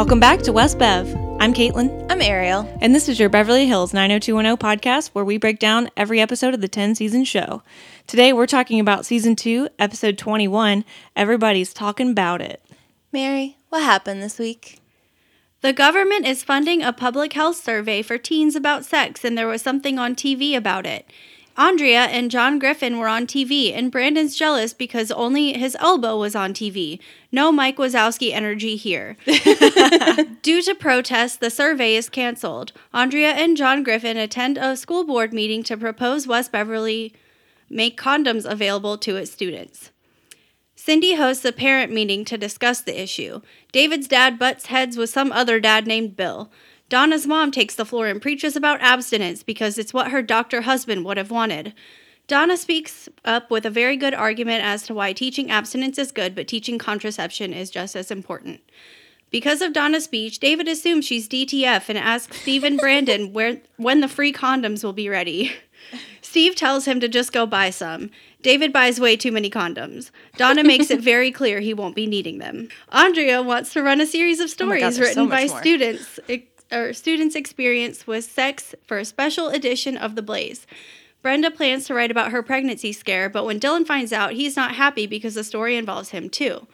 Welcome back to West Bev. I'm Caitlin, I'm Ariel. and this is your Beverly Hills 90210 podcast where we break down every episode of the 10 season show. Today we're talking about season 2, episode 21. Everybody's talking about it. Mary, what happened this week? The government is funding a public health survey for teens about sex, and there was something on TV about it. Andrea and John Griffin were on TV, and Brandon's jealous because only his elbow was on TV. No Mike Wazowski energy here. Due to protests, the survey is canceled. Andrea and John Griffin attend a school board meeting to propose West Beverly make condoms available to its students. Cindy hosts a parent meeting to discuss the issue. David's dad butts heads with some other dad named Bill. Donna's mom takes the floor and preaches about abstinence because it's what her doctor husband would have wanted. Donna speaks up with a very good argument as to why teaching abstinence is good, but teaching contraception is just as important. Because of Donna's speech, David assumes she's DTF and asks Steve and Brandon where when the free condoms will be ready. Steve tells him to just go buy some. David buys way too many condoms. Donna makes it very clear he won't be needing them. Andrea wants to run a series of Oh God, stories there's so written by more. students or students' experience with sex for a special edition of The Blaze. Brenda plans to write about her pregnancy scare, but when Dylan finds out, he's not happy because the story involves him too.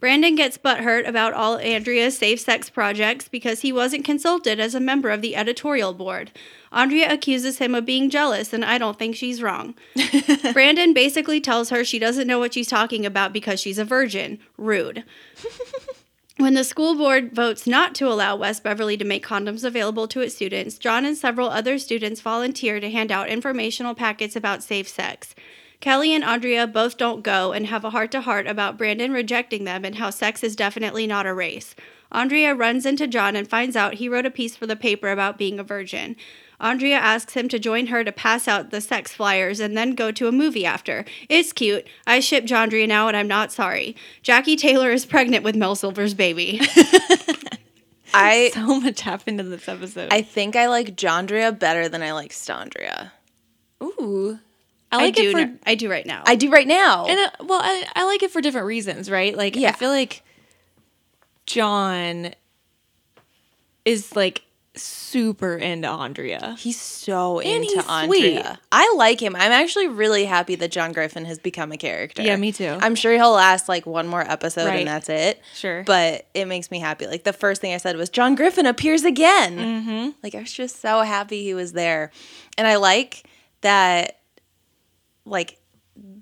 Brandon gets butthurt about all Andrea's safe sex projects because he wasn't consulted as a member of the editorial board. Andrea accuses him of being jealous, and I don't think she's wrong. Brandon basically tells her she doesn't know what she's talking about because she's a virgin. Rude. When the school board votes not to allow West Beverly to make condoms available to its students, John and several other students volunteer to hand out informational packets about safe sex. Kelly and Andrea both don't go and have a heart to heart about Brandon rejecting them and how sex is definitely not a race. Andrea runs into John and finds out he wrote a piece for the paper about being a virgin. Andrea asks him to join her to pass out the sex flyers and then go to a movie after. It's cute. I ship Jondria now and I'm not sorry. Jackie Taylor is pregnant with Mel Silver's baby. I So much happened in this episode. I think I like Jondria better than I like Stondria. Ooh. I I, like do it for n- I do right now. I do right now. And uh, well, I, I like it for different reasons, right? Like I feel like John is like super into Andrea. he's so And into he's Andrea. sweet. I like him. I'm actually really happy that John Griffin has become a character. Yeah, me too. I'm sure he'll last like one more episode Right. and that's it. Sure. But it makes me happy. Like the first thing I said was John Griffin appears again. Mm-hmm. Like I was just so happy he was there, and I like that, like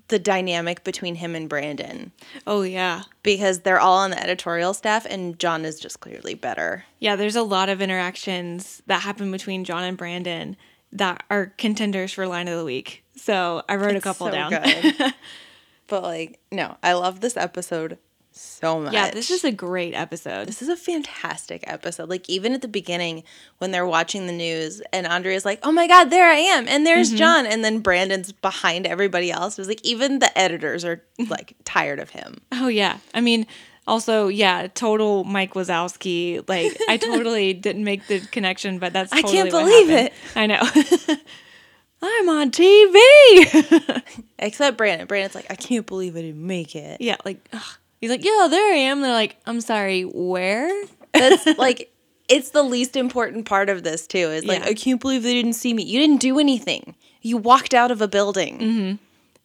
the dynamic between him and Brandon Oh yeah. because they're all on the editorial staff, and John is just clearly better. Yeah, there's a lot of interactions that happen between John and Brandon that are contenders for line of the week. So I wrote a couple so down. good. But like, no, I love this episode so much. yeah, this is a great episode. This is a fantastic episode. Like even at the beginning when they're watching the news and Andrea's like, "Oh my god, there I am." And there's Mm-hmm. John and then Brandon's behind everybody else. It was like even the editors are like tired of him. Oh yeah. I mean, also, yeah, total Mike Wazowski. Like I totally didn't make the connection, but that's I can't believe it. I know. I'm on TV. Except Brandon. Brandon's like, "I can't believe I didn't make it." yeah, like ugh. He's like, yeah, there I am. They're like, I'm sorry, where? That's like it's the least important part of this too. Is like, Yeah. "I can't believe they didn't see me." You didn't do anything. You walked out of a building. Mm-hmm.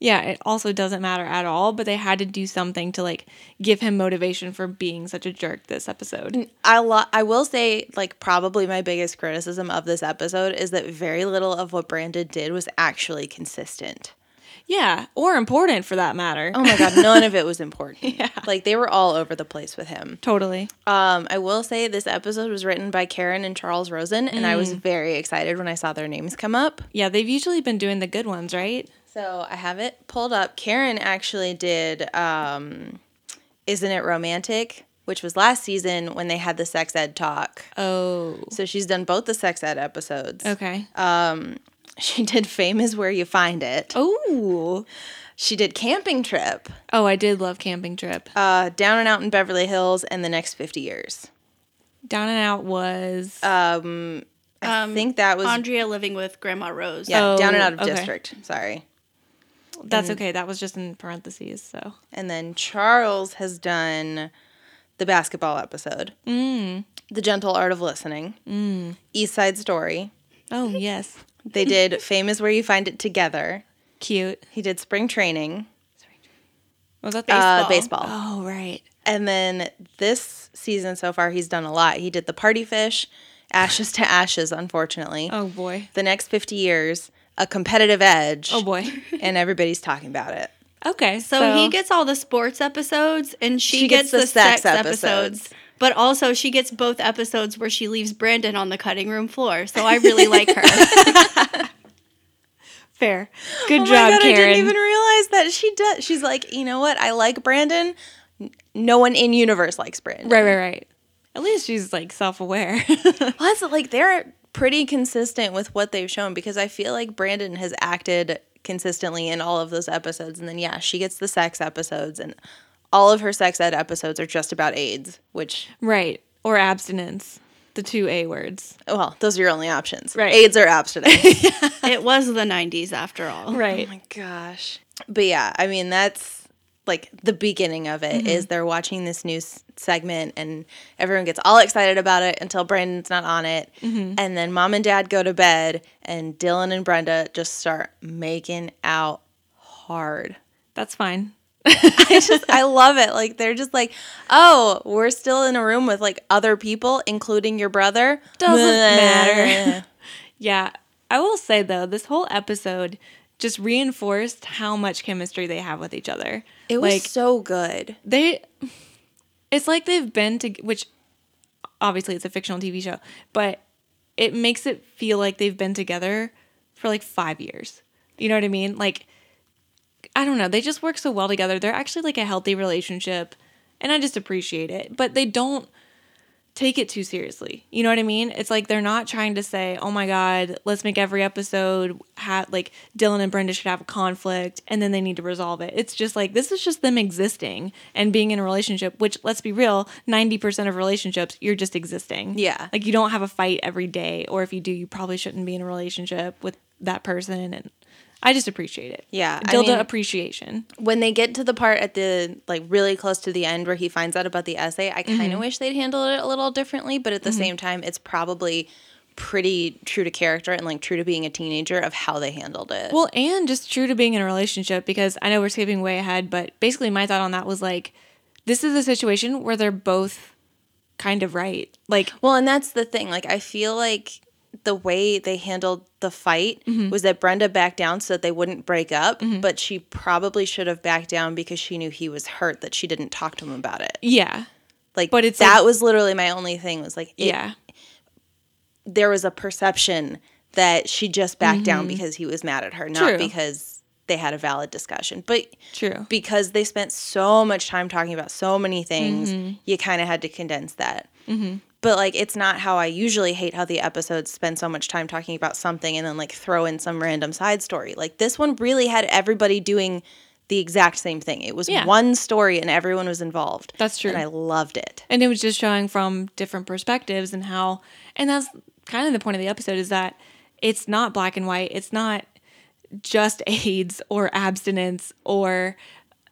Yeah, it also doesn't matter at all, but they had to do something to like give him motivation for being such a jerk this episode. I lo- I will say like probably my biggest criticism of this episode is that very little of what Brandon did was actually consistent. Yeah, or important for that matter. Oh my god, none of it was important. yeah. Like they were all over the place with him. Totally. Um, I will say this episode was written by Karen and Charles Rosin, and I was very excited when I saw their names come up. Yeah, they've usually been doing the good ones, right? So I have it pulled up. Karen actually did um, Isn't It Romantic? Which was last season when they had the sex ed talk. Oh. So she's done both the sex ed episodes. Okay. She did Fame is Where You Find It. Oh. She did Camping Trip, Oh, I did love camping trip. uh, Down and Out in Beverly Hills, and The Next 50 Years. Down and out was Um, I think that was, Andrea living with Grandma Rose. yeah, Oh, Down and Out of okay. District. Sorry. that's okay. That was just in parentheses. So And then Charles has done the basketball episode, Mm. The Gentle Art of Listening, mm. East Side Story. Oh, yes. They did Fame is Where You Find It Together. Cute. He did Spring Training, Was that uh, Baseball. baseball. Oh, right. And then this season so far, he's done a lot. He did the Party Fish, Ashes to Ashes, unfortunately. Oh, boy. The next 50 years, A Competitive Edge. Oh, boy. and everybody's talking about it. Okay. So, he gets all the sports episodes and she, She gets, gets the, the sex sex, episodes. episodes. But also she gets both episodes where she leaves Brandon on the cutting room floor. So I really like her. fair. Good Oh my job, God, I didn't even realize that she does. She's like, you know what? I like Brandon. No one in universe likes Brandon. right, right, right. At least she's like self aware. Plus, like they're pretty consistent with what they've shown because I feel like Brandon has acted consistently in all of those episodes, and then yeah, she gets the sex episodes, and all of her sex ed episodes are just about AIDS, which right. Or abstinence. The two A words. well, those are your only options. Right. AIDS or abstinence. it was the 90s after all. Right. Oh my gosh. But yeah, I mean that's like the beginning of it mm-hmm. is they're watching this news segment and everyone gets all excited about it until Brandon's not on it. Mm-hmm. And then mom and dad go to bed and Dylan and Brenda just start making out hard. That's fine. I just I love it. Like they're just like, "Oh, we're still in a room with like other people including your brother." Doesn't matter. Yeah. I will say though, this whole episode just reinforced how much chemistry they have with each other. It was like so good. they it's like they've been to which obviously it's a fictional TV show, but it makes it feel like they've been together for like 5 years. You know what I mean? Like I don't know, they just work so well together. They're actually like a healthy relationship and I just appreciate it. But they don't take it too seriously. You know what I mean? It's like they're not trying to say, "Oh my god, let's make every episode ha- like Dylan and Brenda should have a conflict and then they need to resolve it." It's just like this is just them existing and being in a relationship, which let's be real, 90% of relationships you're just existing. Yeah. Like you don't have a fight every day or if you do, you probably shouldn't be in a relationship with that person and I just appreciate it. Yeah, I mean- appreciation. when they get to the part at the like really close to the end where he finds out about the essay, I kind of mm-hmm. wish they'd handled it a little differently, but at the mm-hmm. same time, it's probably pretty true to character and like true to being a teenager of how they handled it. Well, and just true to being in a relationship because I know we're skipping way ahead, but basically my thought on that was like, this is a situation where they're both kind of right. Like, Well, and that's the thing. Like, I feel like the way they handled the fight Mm-hmm. was that Brenda backed down so that they wouldn't break up, but she probably should have backed down because she knew he was hurt that she didn't talk to him about it. yeah, Like, But it's that like- was literally my only thing was like, it, yeah, there was a perception that she just backed down because he was mad at her, not Mm-hmm. True. because they had a valid discussion. But true. because they spent so much time talking about so many things, Mm-hmm. you kind of had to condense that. But like, it's not how I usually hate how the episodes spend so much time talking about something and then like throw in some random side story. Like this one really had everybody doing the exact same thing. It was Yeah. one story and everyone was involved. That's true. and I loved it. And it was just showing from different perspectives and how, and that's kind of the point of the episode is that it's not black and white. It's not just AIDS or abstinence or,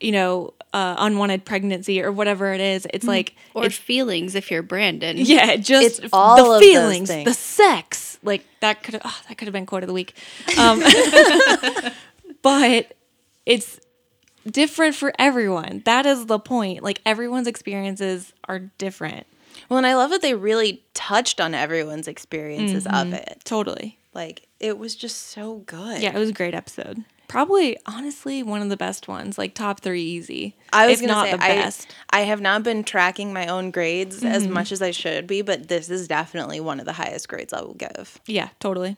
you know, uh, unwanted pregnancy or whatever it is. It's like, Or it's feelings if you're Brandon. Yeah, just It's all the feelings, the sex. Like that could have oh, that could have been quote of the week. Um, but it's different for everyone. That is the point. Like everyone's experiences are different. Well, and I love that they really touched on everyone's experiences of it. Totally. Like it was just so good. Yeah, it was a great episode. Probably, honestly, one of the best ones. Like top three, easy. I was not say the I, best. Mm-hmm. I have not been tracking my own grades as much as I should be, but this is definitely one of the highest grades I will give. yeah, totally.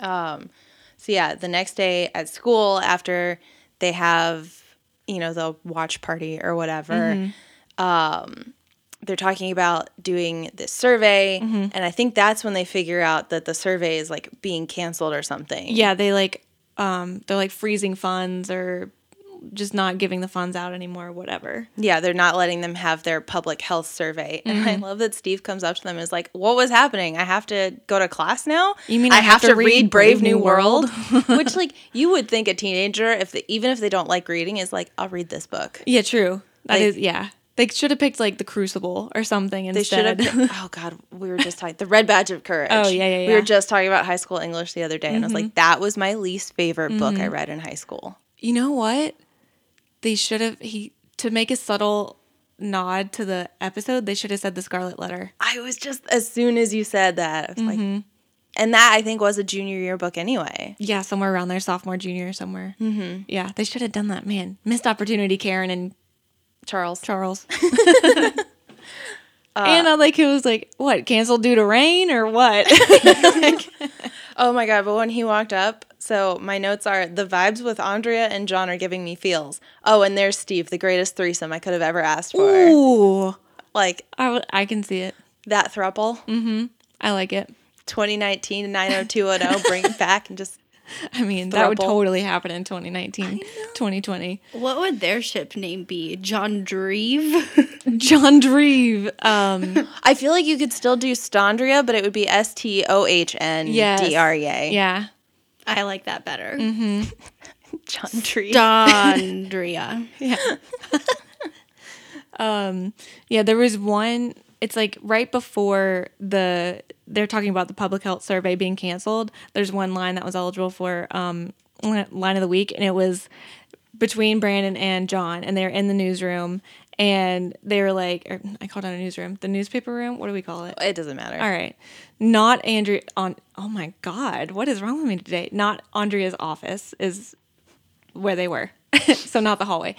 So yeah, the next day at school after they have, you know, the watch party or whatever, Mm-hmm. um, they're talking about doing this survey, Mm-hmm. and I think that's when they figure out that the survey is like being canceled or something. Yeah, they like um they're like freezing funds or just not giving the funds out anymore or whatever. Yeah, they're not letting them have their public health survey. Mm-hmm. I love that Steve comes up to them and is like, What was happening? I have to go to class now? You mean I have to read Brave New World?" Which, like, you would think a teenager, if they, even if they don't like reading, is like, I'll read this book. Yeah, true. That Like- is yeah. They should have picked like the Crucible or something They should instead. have. Oh God, we were just talking the Red Badge of Courage. Oh, yeah, yeah, yeah. We were just talking about high school English the other day, and I was like, mm-hmm. that was my least favorite book I mm-hmm. read in high school. you know what? They should have he to make a subtle nod to the episode. They should have said the Scarlet Letter. I was just as soon as you said that, I was like, mm-hmm. and that I think was a junior year book anyway. Yeah, somewhere around there, sophomore, junior, somewhere. Mm-hmm. Yeah, they should have done that. Man, missed opportunity, Karen and Charles. Charles. Uh, and I like it was like, what, canceled due to rain or what? Oh my god! But when he walked up, so my notes are the vibes with Andrea and John are giving me feels. Oh, and there's Steve, the greatest threesome I could have ever asked for. Ooh, Like I, w- I can see it. that thruple. Mm-hmm. I like it. 2019 90210 bring it back and just I mean, that would totally happen in 2019, 2020. What would their ship name be? John Dreve? John Dreve. Um, I feel like you could still do Stondria, but it would be S T O H N Yes. D R E A. yeah. I like that better. John Tree. Dondria. Yeah. um, yeah, there was one. It's like right before the they're talking about the public health survey being canceled. There's one line that was eligible for um line of the week, and it was between Brandon and John, and they're in the newsroom, and they were like, or I called it a newsroom, the newspaper room. What do we call it? It doesn't matter. All right. Not Andrea on oh my god, what is wrong with me today? Not Andrea's office is where they were. so not the hallway.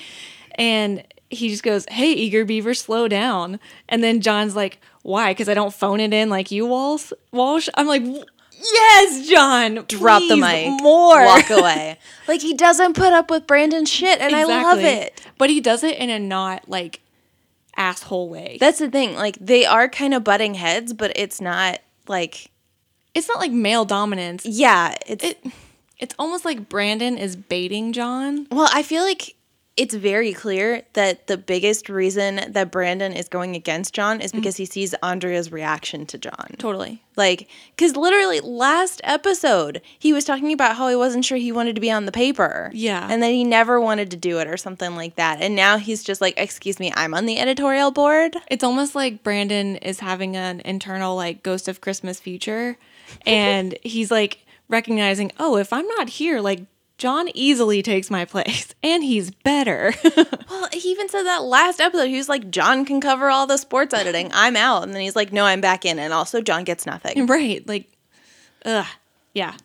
And he just goes, "Hey, eager beaver, slow down." And then John's like, "Why? Cuz I don't phone it in like you Walsh." Walsh. I'm like, "Yes, John. Drop the mic. More." Walk away. like he doesn't put up with Brandon's shit, and I love it. But he does it in a not like asshole way. That's the thing. Like they are kind of butting heads, but it's not like it's not like male dominance. yeah. It's It it's almost like Brandon is baiting John. well, I feel like it's very clear that the biggest reason that Brandon is going against John is mm-hmm. because he sees Andrea's reaction to John. Totally. Like, because literally last episode, he was talking about how he wasn't sure he wanted to be on the paper. Yeah. And then he never wanted to do it or something like that. And now he's just like, excuse me, I'm on the editorial board. It's almost like Brandon is having an internal like ghost of Christmas future and he's like recognizing, "Oh, if I'm not here, like John easily takes my place and he's better." Well, he even said that last episode. He was like, John can cover all the sports editing. I'm out. And then he's like, no, I'm back in. And also, John gets nothing. right. Like ugh. Yeah.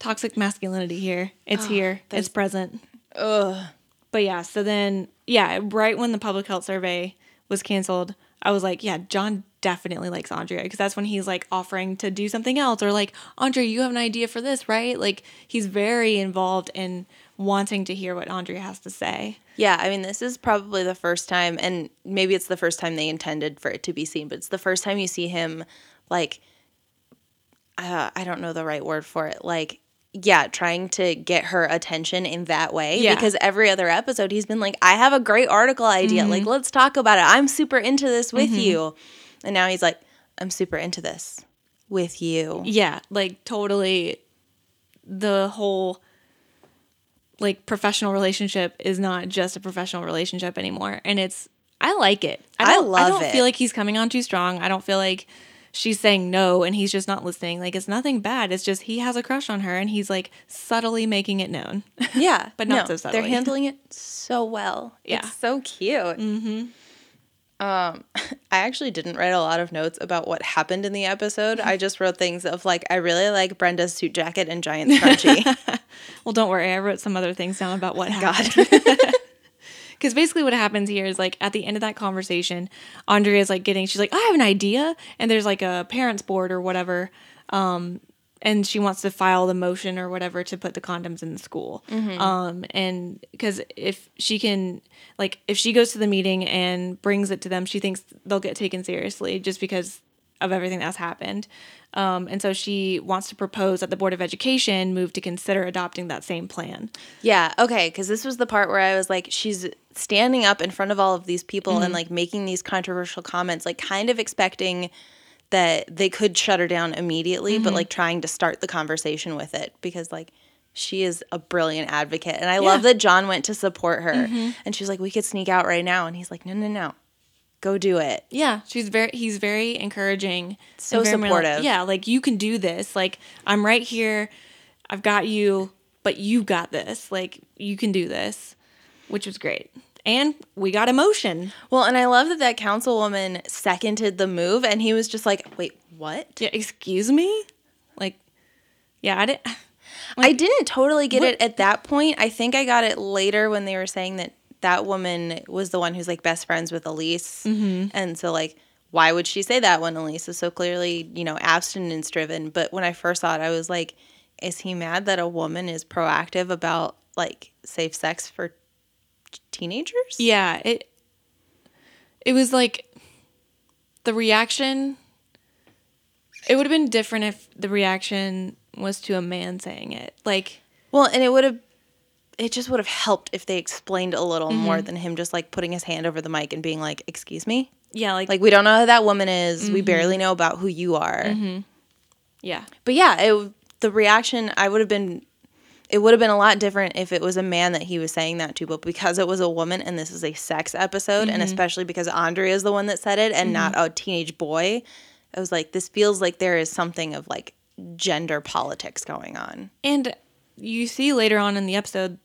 Toxic masculinity here. It's ah, here. It's present. Ugh. But yeah, so then yeah, right when the public health survey was canceled, I was like, yeah, John definitely likes Andrea because that's when he's like offering to do something else or like, Andrea, you have an idea for this, right? Like he's very involved in wanting to hear what Andrea has to say. Yeah, I mean, this is probably the first time, and maybe it's the first time they intended for it to be seen, but it's the first time you see him, like, uh, I don't know the right word for it, like, yeah, trying to get her attention in that way. Yeah. Because every other episode, he's been like, I have a great article idea. Like, let's talk about it. I'm super into this with you. And now he's like, I'm super into this with you. Yeah, like totally the whole like professional relationship is not just a professional relationship anymore and it's I like it. I don't, I don't it. feel like he's coming on too strong. I don't feel like she's saying no and he's just not listening. Like it's nothing bad. It's just he has a crush on her and he's like subtly making it known. Yeah, But not so subtly. They're handling it so well. Yeah. it's so cute. Mm-hmm. Um, I actually didn't write a lot of notes about what happened in the episode. I just wrote things of like, I really like Brenda's suit jacket and giant scrunchie. well, don't worry. I wrote some other things down about what happened. God, Because basically, what happens here is like at the end of that conversation, Andrea's like getting, she's like, I have an idea. And there's like a parents' board or whatever. Um, and she wants to file the motion or whatever to put the condoms in the school. Um, and because if she can, like, if she goes to the meeting and brings it to them, she thinks they'll get taken seriously just because of everything that's happened. Um, and so she wants to propose that the Board of Education move to consider adopting that same plan. yeah, okay, because this was the part where I was like, she's standing up in front of all of these people and like making these controversial comments, like kind of expecting that they could shut her down immediately, but mm-hmm. like trying to start the conversation with it because like she is a brilliant advocate. And I love that John went to support her mm-hmm. and she's like, we could sneak out right now. And he's like, no, no, no. go do it. Yeah, she's very. He's very encouraging. So very supportive. yeah, like you can do this. Like I'm right here. I've got you, but you got this. Like you can do this, which was great. And we got emotion. Well, and I love that that councilwoman seconded the move, and he was just like, "Wait, what?" Yeah, excuse me. Like, yeah, I didn't. I didn't totally get what- it at that point. I think I got it later when they were saying that that woman was the one who's like best friends with Elise, Mm-hmm. and so like, why would she say that when Elise is so clearly, you know, abstinence driven? But when I first saw it, I was like, is he mad that a woman is proactive about like safe sex for teenagers? Yeah, it. It was like, the reaction. It would have been different if the reaction was to a man saying it. Like, Well, and it would have, it just would have helped if they explained a little Mm-hmm. more than him just like putting his hand over the mic and being like, "Excuse me." yeah, like, Like we don't know who that woman is. Mm-hmm. We barely know about who you are. yeah, But yeah, it, the reaction I would have been it would have been a lot different if it was a man that he was saying that to, but because it was a woman and this is a sex episode and mm-hmm. especially because Andrea is the one that said it and not mm-hmm. a teenage boy, I was like this feels like there is something of like gender politics going on. And you see later on in the episode,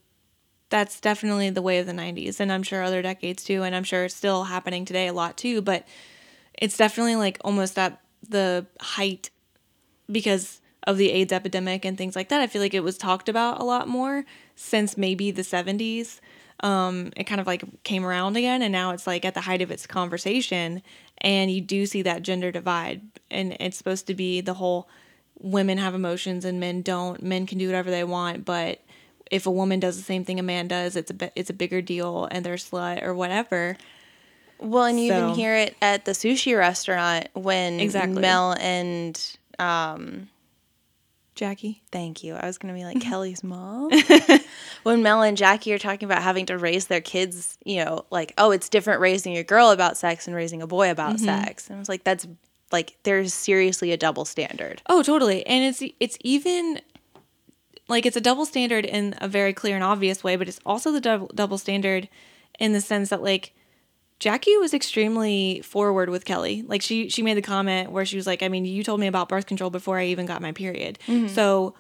that's definitely the way of the 90s. And I'm sure other decades too. And I'm sure it's still happening today a lot too. But it's definitely like almost at the height because of the AIDS epidemic and things like that. I feel like it was talked about a lot more since maybe the 70s. Um, it kind of like came around again. And now it's like at the height of its conversation. And you do see that gender divide. And it's supposed to be the whole women have emotions and men don't. Men can do whatever they want, but if a woman does the same thing a man does, it's a it's a bigger deal, and they're a slut or whatever. Well, and you So- even hear it at the sushi restaurant when Exactly. Mel and um Jackie, Thank you. I was going to be like Kelly's mom. when Mel and Jackie are talking about having to raise their kids, you know, like, oh, it's different raising a girl about sex and raising a boy about mm-hmm. sex. And I was like, that's like, there's seriously a double standard. oh totally, and it's it's even like it's a double standard in a very clear and obvious way, but it's also the double double standard in the sense that like Jackie was extremely forward with Kelly. Like she she made the comment where she was like, I mean, you told me about birth control before I even got my period. Mm-hmm. So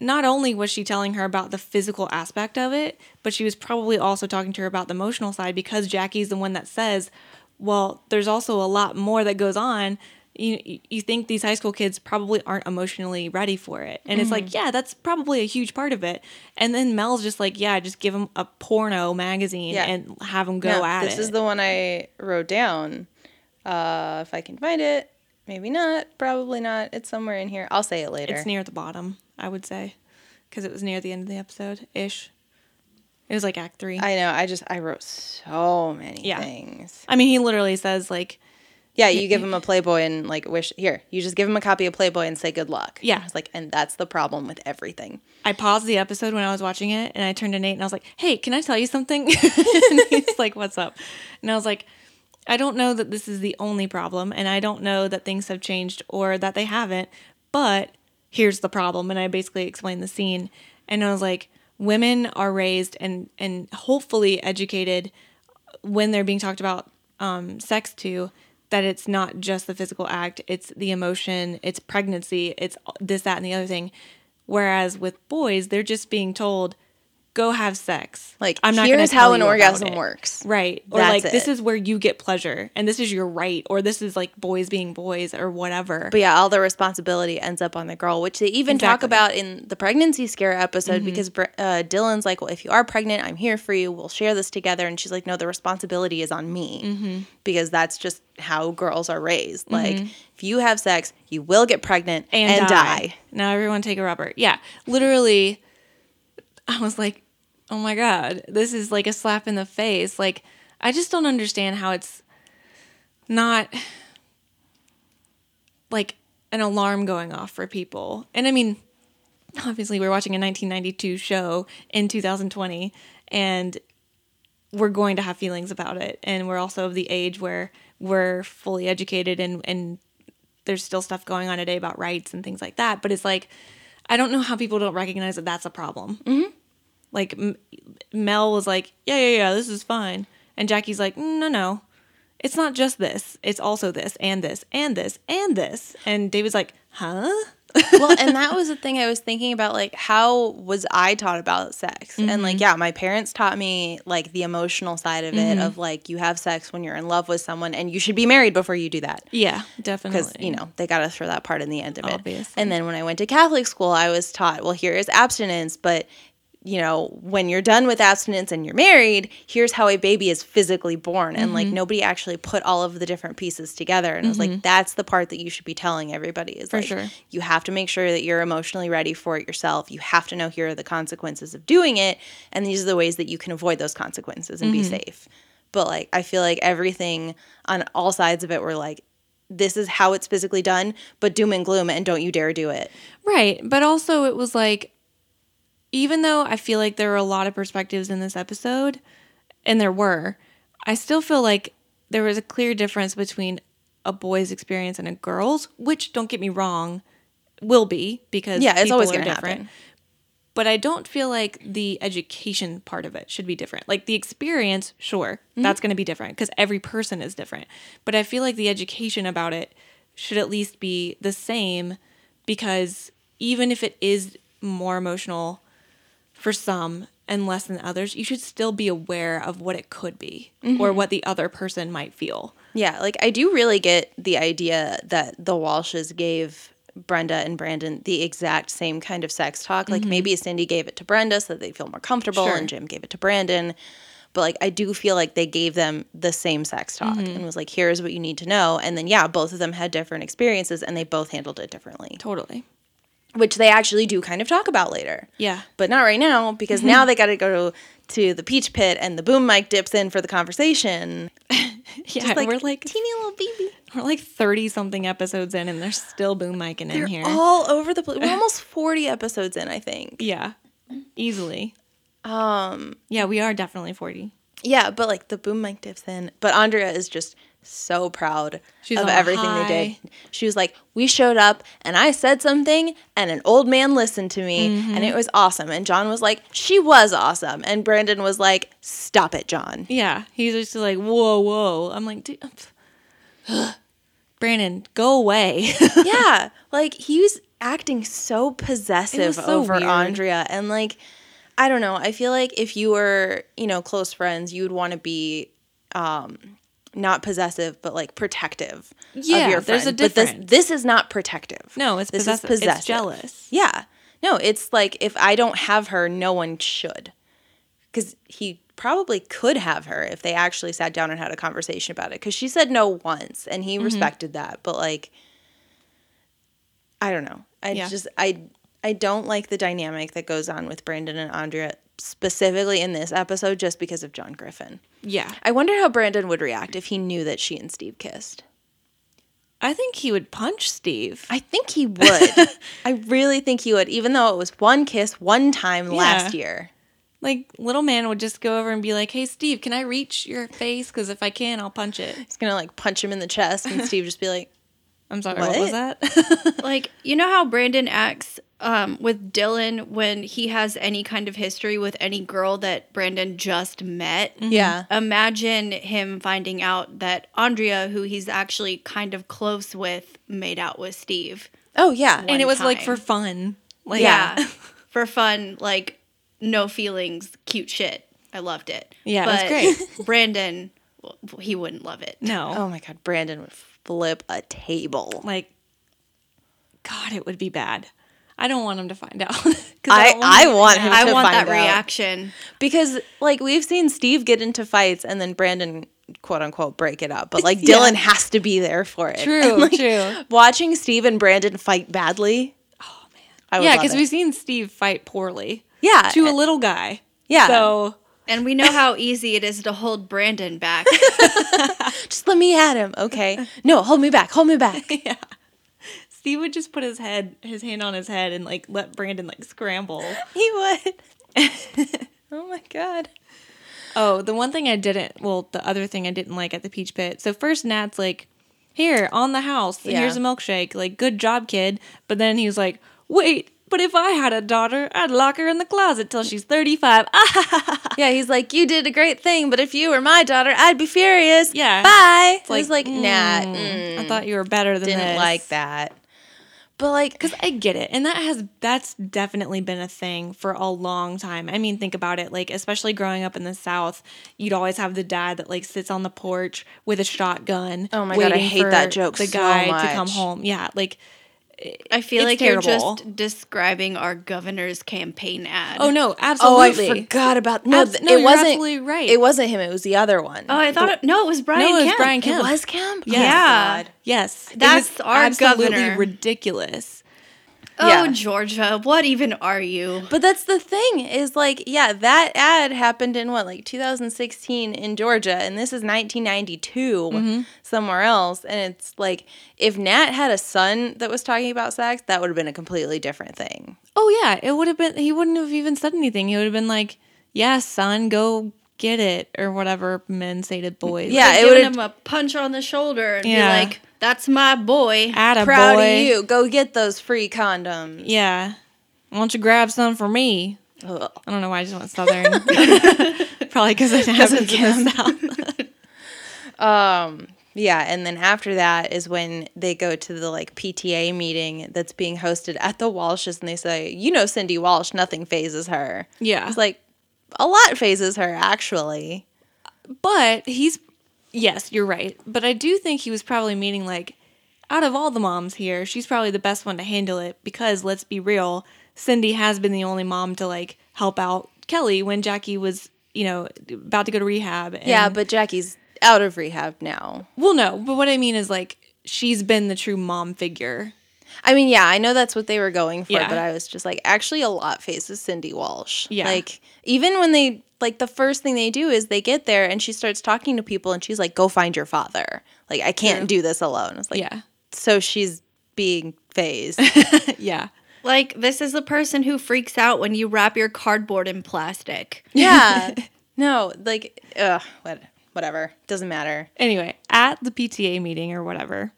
not only was she telling her about the physical aspect of it, but she was probably also talking to her about the emotional side because Jackie's the one that says, well, there's also a lot more that goes on. You, you think these high school kids probably aren't emotionally ready for it. And it's like, yeah, that's probably a huge part of it. And then Mel's just like, yeah, just give them a porno magazine Yeah. and have them go Now, at this is the one I wrote down. Uh, if I can find it, maybe not, probably not. It's somewhere in here. I'll say it later. It's near the bottom, I would say, because it was near the end of the episode ish. It was like Act Three. I, I know. I just, I wrote so many Yeah. things. mean, he literally says like, Yeah, you give him a Playboy and like wish here. You just give him a copy of Playboy and say good luck. Yeah. it's like, and that's the problem with everything. I paused the episode when I was watching it, and I turned to Nate and I was like, "Hey, can I tell you something?" and he's like, "What's up?" And I was like, "I don't know that this is the only problem, and I don't know that things have changed or that they haven't, but here's the problem." And I basically explained the scene, and I was like, "Women are raised and and hopefully educated when they're being talked about um, sex to." That it's not just the physical act, it's the emotion, it's pregnancy, it's this, that, and the other thing. Whereas with boys, they're just being told, "Go have sex." Like, I'm not here's how an orgasm it. works. right? Or That's like, this is where you get pleasure, and this is your right, or this is like boys being boys, or whatever. But yeah, all the responsibility ends up on the girl, which they even talk about in the pregnancy scare episode mm-hmm. because uh, Dylan's like, well, if you are pregnant, I'm here for you. We'll share this together. And she's like, no, the responsibility is on me mm-hmm. because that's just how girls are raised. Mm-hmm. Like, if you have sex, you will get pregnant and, die. Now everyone take a rubber. Yeah, literally. I was like, "Oh my god, this is like a slap in the face." Like, I just don't understand how it's not like an alarm going off for people. And I mean, obviously, we're watching a 1992 show in 2020, and we're going to have feelings about it. And we're also of the age where we're fully educated and and there's still stuff going on today about rights and things like that. But it's like, I don't know how people don't recognize that that's a problem. Mm-hmm. Like M- Mel was like, yeah, yeah, yeah, this is fine, and Jackie's like, mm, no, no, it's not just this. It's also this and this and this and this. And David's like, huh? well, and that was the thing I was thinking about. Like, how was I taught about sex? And like, mm-hmm. yeah, my parents taught me like the emotional side of it of mm-hmm. like you have sex when you're in love with someone, and you should be married before you do that. Yeah, definitely. Because you know they got to throw that part in the end of it. And then when I went to Catholic school, I was taught, well, here is abstinence, but you know, when you're done with abstinence and you're married, here's how a baby is physically born. And Mm-hmm. like nobody actually put all of the different pieces together. And I was like, that's the part that you should be telling everybody is For like, sure. you have to make sure that you're emotionally ready for it yourself. You have to know here are the consequences of doing it. And these are the ways that you can avoid those consequences and be safe. But like, I feel like everything on all sides of it were like, this is how it's physically done, but doom and gloom, and don't you dare do it. Right. But also, it was like, even though I feel like there were a lot of perspectives in this episode, and there were, I still feel like there was a clear difference between a boy's experience and a girl's, which, don't get me wrong, will be because Yeah, it's people always are gonna different. happen. But I don't feel like the education part of it should be different. Like the experience, sure, Mm-hmm. that's going to be different because every person is different. But I feel like the education about it should at least be the same because even if it is more emotional for some and less than others, you should still be aware of what it could be Mm-hmm. or what the other person might feel. Yeah, like I do really get the idea that the Walshes gave Brenda and Brandon the exact same kind of sex talk. Like maybe Cindy gave it to Brenda so that they feel more comfortable, Sure. and Jim gave it to Brandon. But like I do feel like they gave them the same sex talk and was like, here's what you need to know. And then yeah, both of them had different experiences and they both handled it differently. Totally. Which they actually do kind of talk about later. Yeah. But not right now because now they gotta go to the peach pit and the boom mic dips in for the conversation. Yeah, we're like teeny little baby. we're like 30 something episodes in and they're still boom micing in here. all over the place. We're almost 40 episodes in, I think. Yeah, easily. Um. Yeah, we are definitely forty. Yeah, but like the boom mic dips in. But Andrea is just so proud She's of everything they did. She was like, We showed up and I said something and an old man listened to me Mm-hmm. and it was awesome. And John was like, She was awesome. And Brandon was like, Stop it, John. Yeah, he's just like whoa, whoa. I'm like, Brandon, go away. yeah, like he was acting so possessive so over weird. Andrea, and like I don't know. I feel like if you were, you know, close friends, you would want to be, um, not possessive, but like protective Yeah, of your there's friend. a But this difference. this is not protective. no, it's this possessive. is possessive. It's jealous. Yeah, no, it's like if I don't have her, no one should, because he probably could have her if they actually sat down and had a conversation about it. Because she said no once, and Mm-hmm. he respected that. But like, I don't know. I Yeah. just I I don't like the dynamic that goes on with Brandon and Andrea specifically in this episode just because of John Griffin. Yeah, I wonder how Brandon would react if he knew that she and Steve kissed. I think he would punch Steve. I think he would. I really think he would, even though it was one kiss one time last year. Like little man would just go over and be like, "Hey, Steve, can I reach your face? Because if I can, I'll punch it." He's gonna like punch him in the chest, and Steve just be like, I'm sorry, what, was that? like you know how Brandon acts um, with Dylan when he has any kind of history with any girl that Brandon just met. "Yeah, Imagine him finding out that Andrea, who he's actually kind of close with, made out with Steve. oh yeah, and it was like for fun. Like, Yeah, for fun, like no feelings, cute shit. I loved it. Yeah, it was was great. Brandon, well, he wouldn't love it. no, oh my god, Brandon would flip a table." like, God, it would be bad. I don't want him to find out. 'Cause I- don't I him to want find him out. I to want that out. reaction. Because like we've seen Steve get into fights and then Brandon quote unquote break it up, but like Yeah. Dylan has to be there for it. True, And, like, true. Watching Steve and Brandon fight badly. Oh man, I would Yeah, because we've seen Steve fight poorly. Yeah, to a little guy. Yeah. So And we know how easy it is to hold Brandon back. just let me at him, okay? No, hold me back, hold me back. yeah. Steve would just put his head, his hand on his head, and like let Brandon like scramble. he would. oh my god. Oh, the one thing I didn't, well, the other thing I didn't like at the Peach Pit. So first, Nat's like, "Here on the house, Yeah. here's a milkshake. Like, good job, kid." But then he was like, "Wait, but if I had a daughter, I'd lock her in the closet till she's 35." Yeah, he's like, you did a great thing, but if you were my daughter, I'd be furious. Yeah. Bye. It's I was like, nah, mm, mm, I thought you were better than didn't this. like that. But like, Because I get it. And that has, that's definitely been a thing for a long time. I mean, think about it. Like, especially growing up in the South, you'd always have the dad that, like, sits on the porch with a shotgun. Oh my God, I hate that joke The so guy to come home. Yeah. Like, I feel It's like terrible. you're just describing our governor's campaign ad. oh, no, absolutely. oh. I forgot about no. Abs- no, it you're wasn't. absolutely right. It wasn't him. It was the other one. Oh, I thought it, no, it was Brian. No, it was Kemp. Brian it was Kemp. Yes. Oh, Yeah. God. Yes. It That's was our absolutely governor. ridiculous. Oh, Yeah. Georgia, what even are you? But that's the thing is like, yeah, that ad happened in what, like 2016 in Georgia, and this is 1992 Mm-hmm. somewhere else. And it's like, if Nat had a son that was talking about sex, that would have been a completely different thing. Oh yeah, it would have been. He wouldn't have even said anything. He would have been like, "Yeah, son, go get it," or whatever men say to boys. Yeah, Like it would've- him a punch on the shoulder and Yeah. be like, "That's my boy." Atta Proud boy. of you. Go get those free condoms. Yeah. Why don't you grab some for me? Ugh. I don't know why I just went southern. Probably because it happens in the south. Um, yeah, and then after that is when they go to the like PTA meeting that's being hosted at the Walshes, and they say, "You know, Cindy Walsh, nothing fazes her." Yeah. It's like a lot fazes her actually. But he's yes, you're right. But I do think he was probably meaning like out of all the moms here, she's probably the best one to handle it because let's be real, Cindy has been the only mom to like help out Kelly when Jackie was, you know, about to go to rehab. And, Yeah, but Jackie's out of rehab now. well, no. But what I mean is like she's been the true mom figure. I mean, yeah, I know that's what they were going for, Yeah. but I was just like, actually, a lot faces Cindy Walsh. Yeah. Like, even when they, like, the first thing they do is they get there and she starts talking to people and she's like, go find your father. Like, I can't True. do this alone. It's like, Yeah. so she's being fazed. yeah. Like this is the person who freaks out when you wrap your cardboard in plastic. yeah. No, like, ugh, what, whatever. Doesn't matter. Anyway, at the PTA meeting or whatever,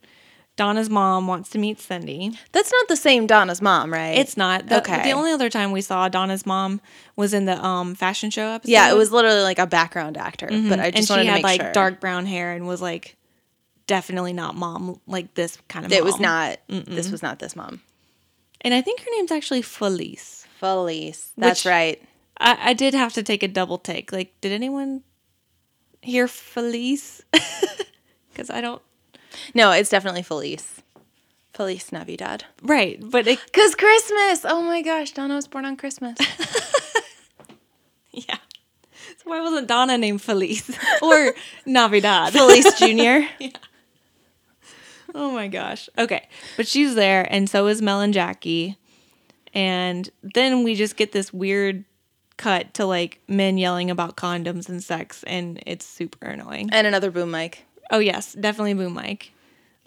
Donna's mom wants to meet Cindy. That's not the same Donna's mom, right? It's not. The, Okay. The only other time we saw Donna's mom was in the um fashion show episode. yeah, it was literally like a background actor, but I just she wanted to had make like sure. dark brown hair and was like definitely not mom like this kind of. It was mom. not, this was not this mom. And I think her name's actually Felice. Felice. That's Which- right. I, I did have to take a double take. Like, did anyone hear Felice? Because I don't. No, it's definitely Felice. Felice Navidad. Right, but it, Cause Christmas. Oh my gosh, Donna was born on Christmas. yeah. So why wasn't Donna named Felice or Navidad? Felice Junior. yeah. Oh my gosh. Okay. But she's there, and so is Mel and Jackie. And then we just get this weird cut to like men yelling about condoms and sex, and it's super annoying. and another boom mic. Oh, yes. Definitely Boom Mike.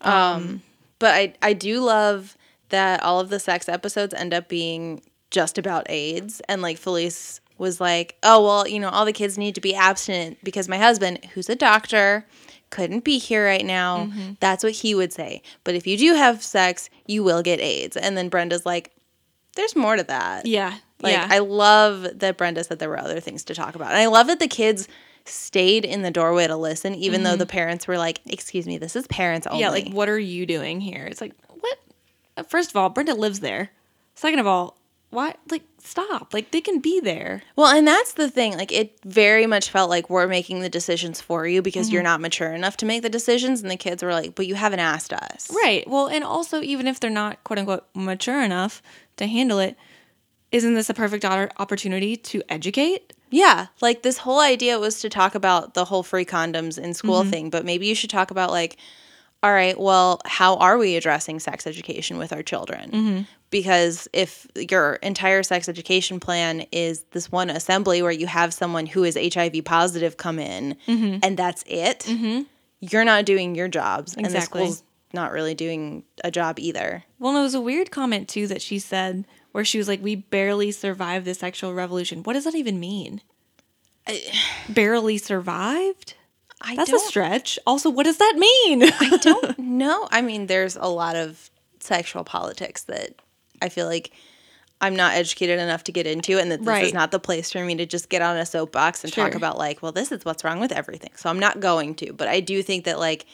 Um, um, but I I do love that all of the sex episodes end up being just about AIDS and like Felice was like, "Oh, well, you know, all the kids need to be abstinent because my husband, who's a doctor, couldn't be here right now." Mm-hmm. That's what he would say. But if you do have sex, you will get AIDS. And then Brenda's like, "There's more to that." Yeah. Like yeah. I love that Brenda said there were other things to talk about. And I love that the kids stayed in the doorway to listen even though the parents were like, "Excuse me, this is parents only." yeah. Like, what are you doing here? It's like, what? Uh, First of all, Brenda lives there. Second of all, why? Like, stop. Like, they can be there. Well, and that's the thing. Like, it very much felt like we're making the decisions for you because you're not mature enough to make the decisions. And the kids were like, but you haven't asked us. Right. Well, and also, even if they're not quote unquote mature enough to handle it, isn't this a perfect opportunity to educate? Yeah. Like, this whole idea was to talk about the whole free condoms in school mm-hmm. thing, but maybe you should talk about, like, all right, well, how are we addressing sex education with our children? Mm-hmm. Because if your entire sex education plan is this one assembly where you have someone who is HIV positive come in mm-hmm. and that's it, you're not doing your jobs. And the Exactly. school's not really doing a job either. Well, it was a weird comment too that she said where she was like, "We barely survived the sexual revolution." What does that even mean? I, barely survived? I That's a stretch. Also, what does that mean? I don't know. I mean, there's a lot of sexual politics that I feel like I'm not educated enough to get into and that this Right. is not the place for me to just get on a soapbox and talk about like, well, this is what's wrong with everything. So I'm not going to, but I do think that like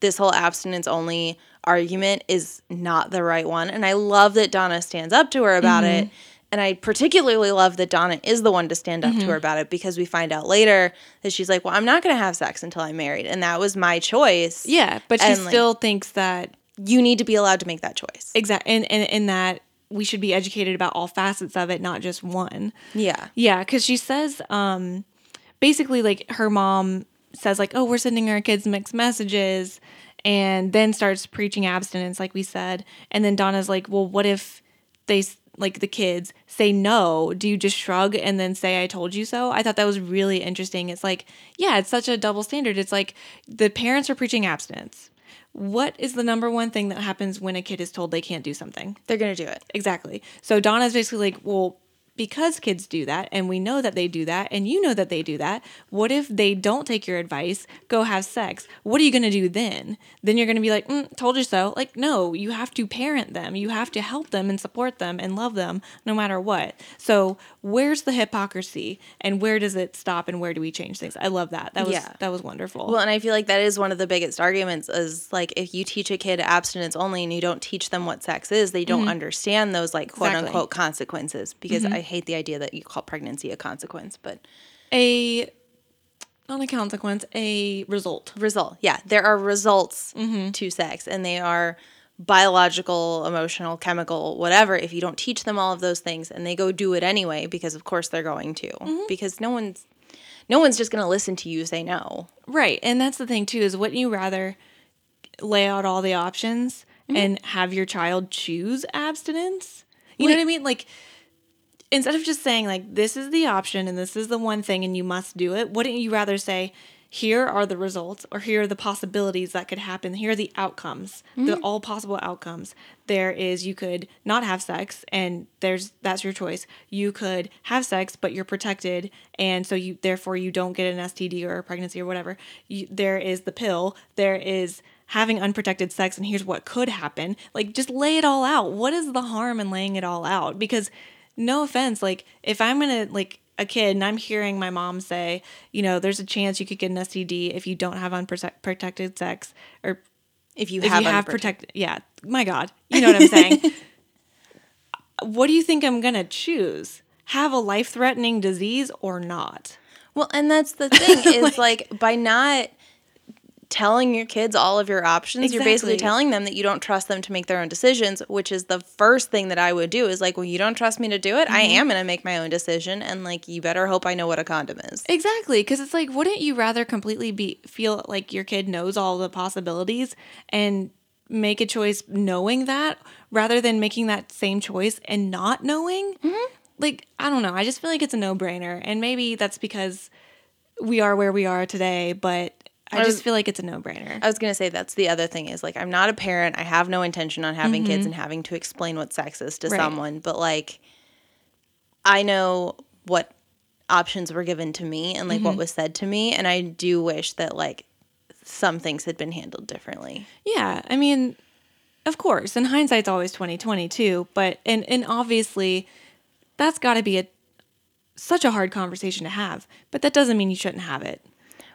this whole abstinence only argument is not the right one. And I love that Donna stands up to her about Mm-hmm. it. And I particularly love that Donna is the one to stand up Mm-hmm. to her about it because we find out later that she's like, well, I'm not going to have sex until I'm married. And that was my choice. Yeah, but she And, like- still thinks that You need to be allowed to make that choice. Exactly. and in, in that we should be educated about all facets of it, not just one. Yeah. Yeah, because she says, um, basically, like her mom says, like, "Oh, we're sending our kids mixed messages," and then starts preaching abstinence, like we said. And then Donna's like, "Well, what if they like the kids say no? Do you just shrug and then say I told you so?" I thought that was really interesting. It's like, yeah, it's such a double standard. It's like the parents are preaching abstinence. What is the number one thing that happens when a kid is told they can't do something? They're going to do it. Exactly. So Donna's basically like, well, because kids do that, and we know that they do that, and you know that they do that, what if they don't take your advice, go have sex? What are you going to do then? Then you're going to be like, mm, told you so. Like, no, you have to parent them. You have to help them and support them and love them no matter what. So, where's the hypocrisy and where does it stop and where do we change things? I love that. That was Yeah. that was wonderful. Well, and I feel like that is one of the biggest arguments is like if you teach a kid abstinence only and you don't teach them what sex is, they don't understand those like quote Exactly. unquote consequences because I hate the idea that you call pregnancy a consequence, but a not a consequence, a result. result. Yeah, there are results mm-hmm. to sex and they are biological, emotional, chemical, whatever. If you don't teach them all of those things and they go do it anyway because of course they're going to mm-hmm. because no one's no one's just going to listen to you say no. Right. And that's the thing too is wouldn't you rather lay out all the options mm-hmm. and have your child choose abstinence? You know what I mean? Like instead of just saying like this is the option and this is the one thing and you must do it, wouldn't you rather say here are the results or here are the possibilities that could happen. Here are the outcomes, the mm-hmm. all possible outcomes. There is you could not have sex and there's that's your choice. You could have sex but you're protected and so you therefore you don't get an STD or a pregnancy or whatever. You, there is the pill. There is having unprotected sex and here's what could happen. Like just lay it all out. What is the harm in laying it all out? Because no offense, like if I'm gonna like a kid and I'm hearing my mom say, you know, there's a chance you could get an STD if you don't have unprotected sex or If you if have you have protected. yeah my god you know what i'm saying? What do you think i'm gonna choose? Have a life-threatening disease or not? Well, and that's the thing is like, by not telling your kids all of your options, you're basically telling them that you don't trust them to make their own decisions, which is the first thing that I would do is like, well, you don't trust me to do it. I mm-hmm. am going to make my own decision and like you better hope I know what a condom is. exactly because it's like wouldn't you rather completely be feel like your kid knows all the possibilities and make a choice knowing that rather than making that same choice and not knowing mm-hmm. like i don't know i just feel like it's a no-brainer and maybe that's because we are where we are today but i was- just feel like it's a no-brainer I was going to say that's the other thing is like I'm not a parent. I have no intention on having kids mm-hmm. and having to explain what sex is to Right. someone, but like I know what options were given to me and like what mm-hmm. was said to me and I do wish that like some things had been handled differently. Yeah, I mean, of course, and hindsight's always twenty twenty too. But and and obviously, that's got to be a such a hard conversation to have. But that doesn't mean you shouldn't have it.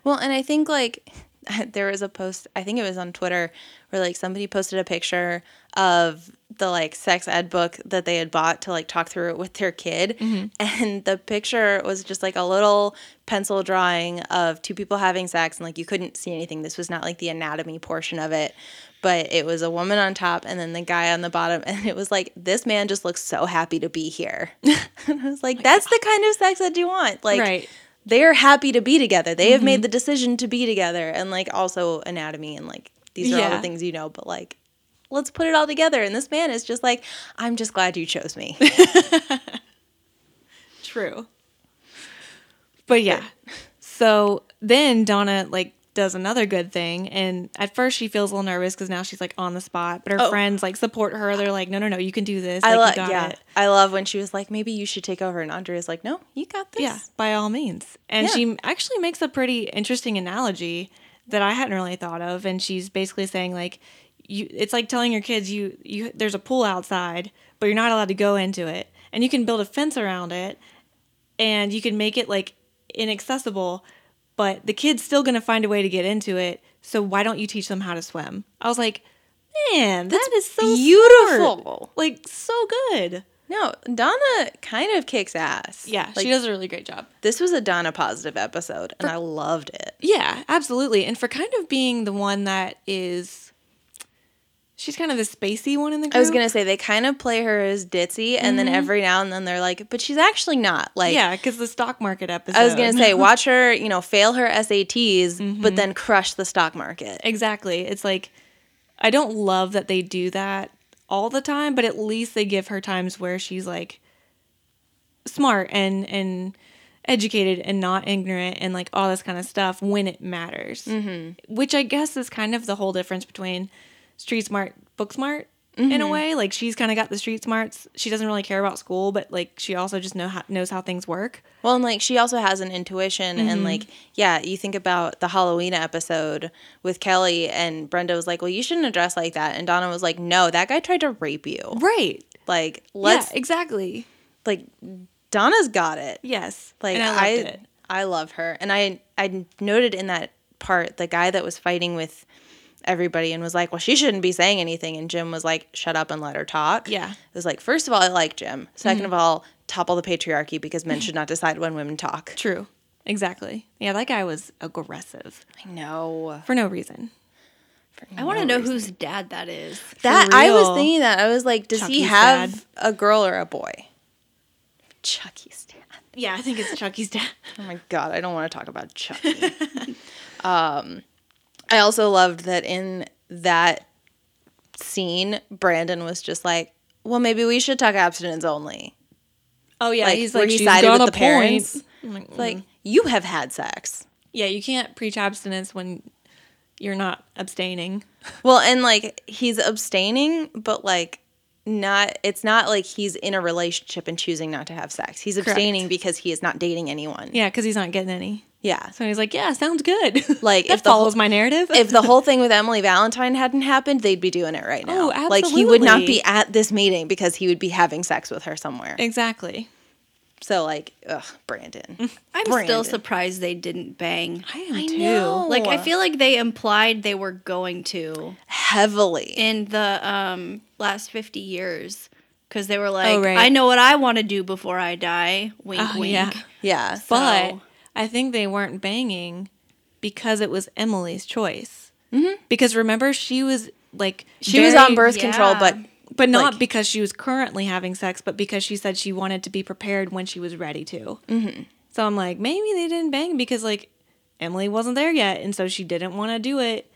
Well, and I think like there was a post, I think it was on Twitter, where like somebody posted a picture of the like sex ed book that they had bought to like talk through it with their kid. Mm-hmm. And the picture was just like a little pencil drawing of two people having sex, and like you couldn't see anything. This was not like the anatomy portion of it. But it was a woman on top and then the guy on the bottom. And it was like, this man just looks so happy to be here. and I was like, that's the kind of sex that you want. Like, Right. They're happy to be together. They have made mm-hmm. the decision to be together, and like also anatomy and like these are all the things you know. But like, let's put it all together. And this man is just like, I'm just glad you chose me. True. But yeah. So then Donna like does another good thing and at first she feels a little nervous because now she's like on the spot but her Oh. friends like support her they're like no no no you can do this I like, love, yeah, it I love when she was like, maybe you should take over, and Andrea's like, no, you got this. Yeah, by all means. And Yeah. she actually makes a pretty interesting analogy that I hadn't really thought of. And she's basically saying like, you, it's like telling your kids you you there's a pool outside, but you're not allowed to go into it. and you can build a fence around it and you can make it like inaccessible, but the kid's still going to find a way to get into it. So why don't you teach them how to swim? I was like, man, that is so beautiful. smart. Like so good. No, Donna kind of kicks ass. Yeah, like, she does a really great job. This was a Donna positive episode, and I loved it. Yeah, absolutely. And for kind of being the one that is, she's kind of the spacey one in the group. I was gonna say they kind of play her as ditzy, and then every now and then they're like, but she's actually not. Like, yeah, because the stock market episode. I was gonna say, watch her, you know, fail her SATs, but then crush the stock market. exactly. It's like I don't love that they do that all the time, but at least they give her times where she's like smart and and educated and not ignorant and like all this kind of stuff when it matters. Mm-hmm. Which I guess is kind of the whole difference between street smart, book smart. In a mm-hmm. way, like she's kind of got the street smarts. She doesn't really care about school, but like she also just know how, knows how things work. Well, and like she also has an intuition, and mm-hmm. like, yeah, you think about the Halloween episode with Kelly, and Brenda was like, "Well, you shouldn't address like that," and Donna was like, "No, that guy tried to rape you. Right. Like, let's yeah, exactly. like, Donna's got it. Yes. Like and I I, it. I love her, and I I noted in that part the guy that was fighting with everybody and was like, "Well, she shouldn't be saying anything," and Jim was like, "Shut up and let her talk." Yeah. it was like, first of all, I like Jim. 2nd of all, topple the patriarchy because men should not decide when women talk. True. Exactly. Yeah, that guy was aggressive I know for no reason. I want to know whose dad that is. that. I was thinking that I was like, does he have dad. a girl or a boy? Chucky's dad. Yeah, I think it's Chucky's dad. Oh my god, I don't want to talk about Chucky. um, I also loved that in that scene, Brandon was just like, "Well, maybe we should talk abstinence only." Oh yeah, Like, he's like he she's got with the parents. like, Like, mm. you have had sex. yeah, you can't preach abstinence when you're not abstaining. Well, and like he's abstaining, but like not it's not like he's in a relationship and choosing not to have sex. He's abstaining because he is not dating anyone. Yeah, because he's not getting any. Yeah. So he's like, yeah, sounds good. Like, that if the whole- follows my narrative. if the whole thing with Emily Valentine hadn't happened, they'd be doing it right now. Oh, absolutely. Like he would not be at this meeting because he would be having sex with her somewhere. exactly. So like, ugh, Brandon. I'm Brandon. still surprised they didn't bang. I am I too. know. Like I feel like they implied they were going to Heavily. in the um last 50 years cuz they were like Oh, right. I know what I want to do before I die. Wink Oh, wink. yeah. yeah. But So- I think they weren't banging because it was Emily's choice. Mm-hmm. Because remember, she was like She was on birth control, but but not like- because she was currently having sex, but because she said she wanted to be prepared when she was ready to. Mm-hmm. So I'm like, maybe they didn't bang because like Emily wasn't there yet, and so she didn't want to do it.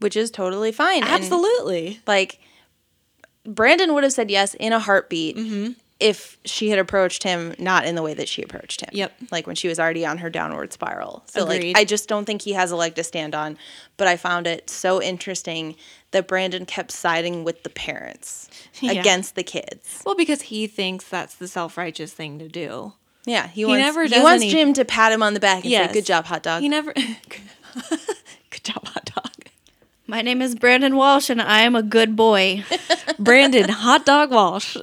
which is totally fine. And, Absolutely. like Brandon would have said yes in a heartbeat Mm-hmm. If she had approached him not in the way that she approached him. Yep. Like when she was already on her downward spiral. So Agreed. like I just don't think he has a leg to stand on. But I found it so interesting that Brandon kept siding with the parents Yeah. against the kids. Well, because he thinks that's the self righteous thing to do. Yeah, he, wants never he wants any- Jim to pat him on the back and Yes. say, "Good job, hot dog." He never. Good job, hot dog. My name is Brandon Walsh and I am a good boy. Brandon Hot Dog Walsh.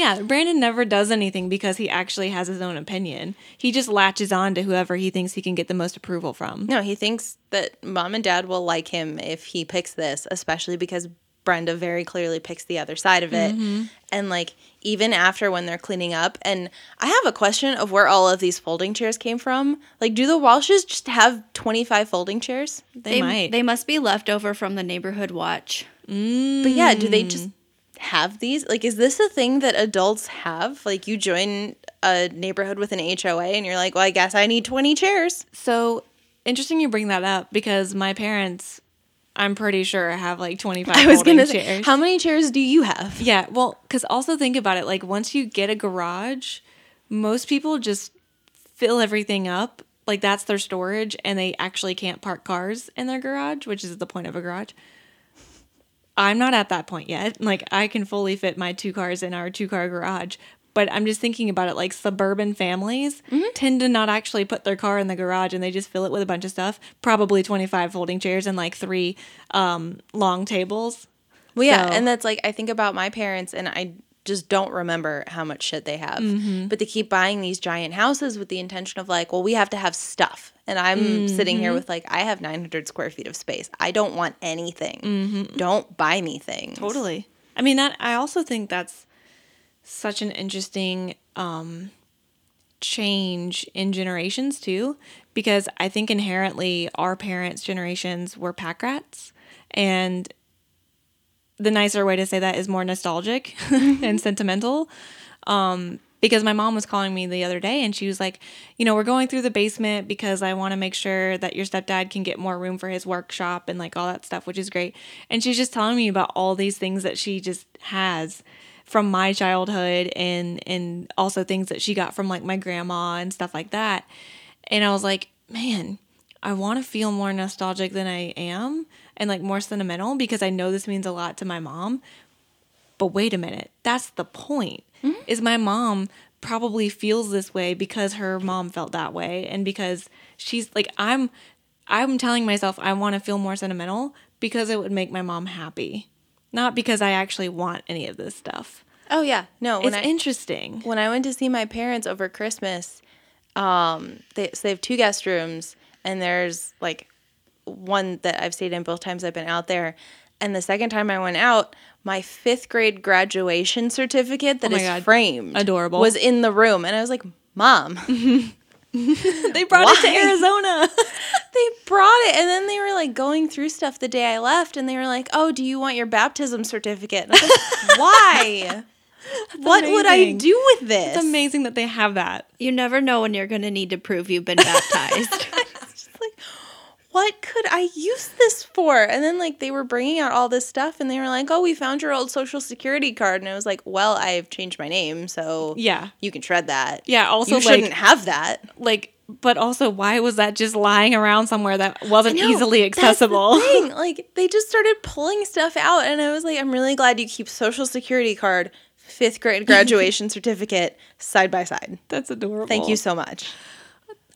Yeah, Brandon never does anything because he actually has his own opinion. He just latches on to whoever he thinks he can get the most approval from. No, he thinks that mom and dad will like him if he picks this, especially because Brenda very clearly picks the other side of it. Mm-hmm. And like even after when they're cleaning up, and I have a question of where all of these folding chairs came from. Like, do the Walshes just have twenty five folding chairs? They, might. They must be left over from the neighborhood watch. Mm. But yeah, do they just have these? Like, is this a thing that adults have? Like, you join a neighborhood with an HOA, and you're like, well, I guess I need twenty chairs. so interesting you bring that up because my parents, I'm pretty sure, have like 25 I was gonna say, chairs. how many chairs do you have? Yeah, well, because also think about it. Like, once you get a garage, most people just fill everything up. Like, that's their storage, and they actually can't park cars in their garage, which is the point of a garage. I'm not at that point yet. Like, I can fully fit my two cars in our two car garage. But I'm just thinking about it like suburban families tend to not actually put their car in the garage and they just fill it with a bunch of stuff. Probably 25 folding chairs and like three um, long tables. Well, yeah, So- and that's like I think about my parents, and I just don't remember how much shit they have. Mm-hmm. But they keep buying these giant houses with the intention of like, well, we have to have stuff. And I'm sitting Mm-hmm. here with like, I have 900 square feet of space. I don't want anything. Don't buy me things. Mm-hmm. Totally. I mean that I also think that's such an interesting um change in generations too because I think inherently our parents' generations were pack rats and the nicer way to say that is more nostalgic and sentimental. Um, because my mom was calling me the other day and she was like, you know, we're going through the basement because I want to make sure that your stepdad can get more room for his workshop and like all that stuff, which is great. And she's just telling me about all these things that she just has from my childhood and and also things that she got from like my grandma and stuff like that. And I was like, man, I want to feel more nostalgic than I am and like more sentimental because I know this means a lot to my mom. But wait a minute, that's the point. Is my mom probably feels this way because her mom felt that way and because she's like I'm I'm telling myself I want to feel more sentimental because it would make my mom happy. Not because I actually want any of this stuff. Oh, yeah. No, when It's I, interesting. when I went to see my parents over Christmas, um, they so they have two guest rooms, and there's like one that I've stayed in both times I've been out there. And the second time I went out, my fifth grade graduation certificate that Oh my is God. framed Adorable. was in the room, and I was like, "Mom, They brought it to Arizona. they brought it." And then they were like going through stuff the day I left, and they were like, "Oh, do you want your baptism certificate?" And I was like, "Why? what would I do with this?" it's amazing that they have that. You never know when you're going to need to prove you've been baptized. What could I use this for? And then like they were bringing out all this stuff, and they were like, "Oh, we found your old social security card," and I was like, "Well, I've changed my name, so Yeah. you can shred that. Yeah, also you like shouldn't have that." like but also why was that just lying around somewhere that wasn't No, easily the accessible? thing. Like they just started pulling stuff out, and I was like, "I'm really glad you keep social security card." Fifth grade graduation certificate side by side. That's adorable. Thank you so much.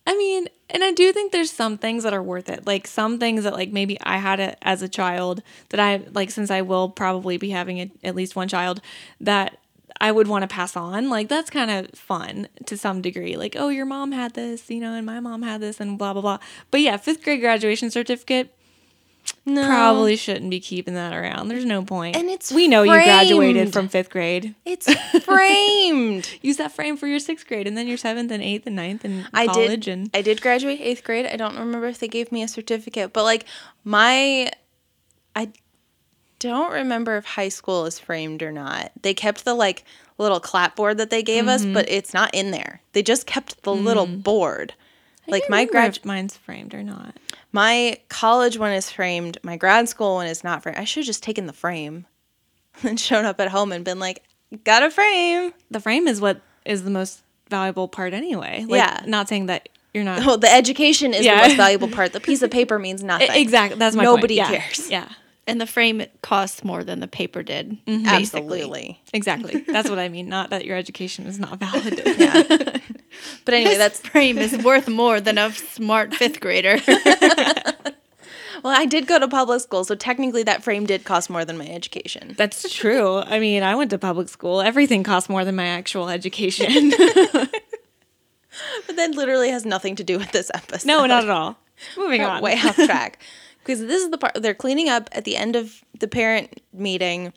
I mean, and I do think there's some things that are worth it. Like some things that like maybe I had it as a child that I like since I will probably be having a, at least one child that I would want to pass on. Like that's kind of fun to some degree. Like, oh, your mom had this, you know, and my mom had this and blah blah blah. But yeah, 5th grade graduation certificate No, probably shouldn't be keeping that around. There's no point. And it's we know you graduated from 5th grade. it's framed. Use that frame for your 6th grade and then your 7th and 8th and ninth and I college did. and I did graduate eighth grade. I don't remember if they gave me a certificate, but like my, I don't remember if high school is framed or not. They kept the like little clapboard that they gave us, Mm-hmm. but it's not in there. They just kept the little board. Like my grad, mine's framed or not. My college one is framed. My grad school one is not framed. I should have just taken the frame, and shown up at home and been like, "Got a frame." the frame is what is the most valuable part anyway. Like, Yeah. Not saying that you're not. Well, the education is Yeah. the most valuable part. The piece of paper means nothing. exactly. That's my point. Nobody Yeah. cares. Yeah. and the frame costs more than the paper did. Mm-hmm. Basically. Absolutely. Exactly. That's what I mean. Not that your education is not valid. But anyway, that frame is worth more than a smart fifth grader. well, I did go to public school, so technically that frame did cost more than my education. That's true. I mean, I went to public school. Everything costs more than my actual education. But that literally has nothing to do with this episode. no, not at all. Moving Got on. way off track. Because this is the part they're cleaning up at the end of the parent meeting,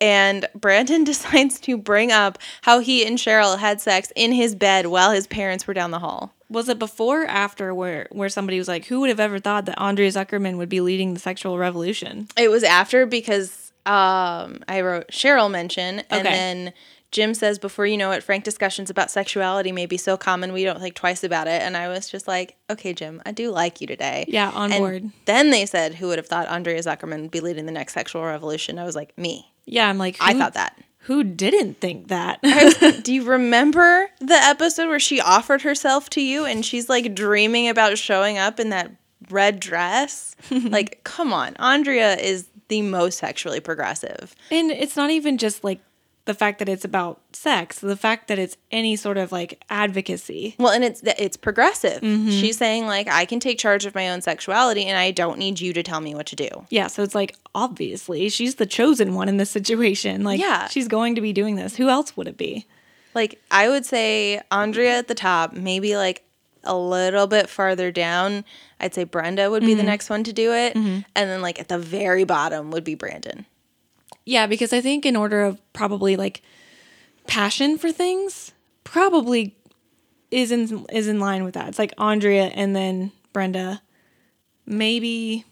and Brandon decides to bring up how he and Cheryl had sex in his bed while his parents were down the hall. Was it before or after where where somebody was like, "Who would have ever thought that Andrea Zuckerman would be leading the sexual revolution?" It was after because um, I wrote Cheryl mention, and Okay. then Jim says, before you know it, frank discussions about sexuality may be so common we don't think twice about it. And I was just like, okay, Jim, I do like you today. Yeah, on And board. Then they said, who would have thought Andrea Zuckerman would be leading the next sexual revolution? I was like, me. Yeah, I'm like, I thought that. Who didn't think that? do you remember the episode where she offered herself to you and she's like dreaming about showing up in that red dress? like, come on. Andrea is the most sexually progressive. And it's not even just like the fact that it's about sex, the fact that it's any sort of like advocacy. Well, and it's it's progressive. Mm-hmm. She's saying like I can take charge of my own sexuality and I don't need you to tell me what to do. Yeah, so it's like obviously she's the chosen one in this situation. Like Yeah. she's going to be doing this. Who else would it be? Like I would say Andrea at the top, maybe like a little bit farther down, I'd say Brenda would be the mm-hmm. next one to do it, mm-hmm. and then like at the very bottom would be Brandon. Yeah, because I think in order of probably like passion for things, probably is in is in line with that. It's like Andrea and then Brenda. Maybe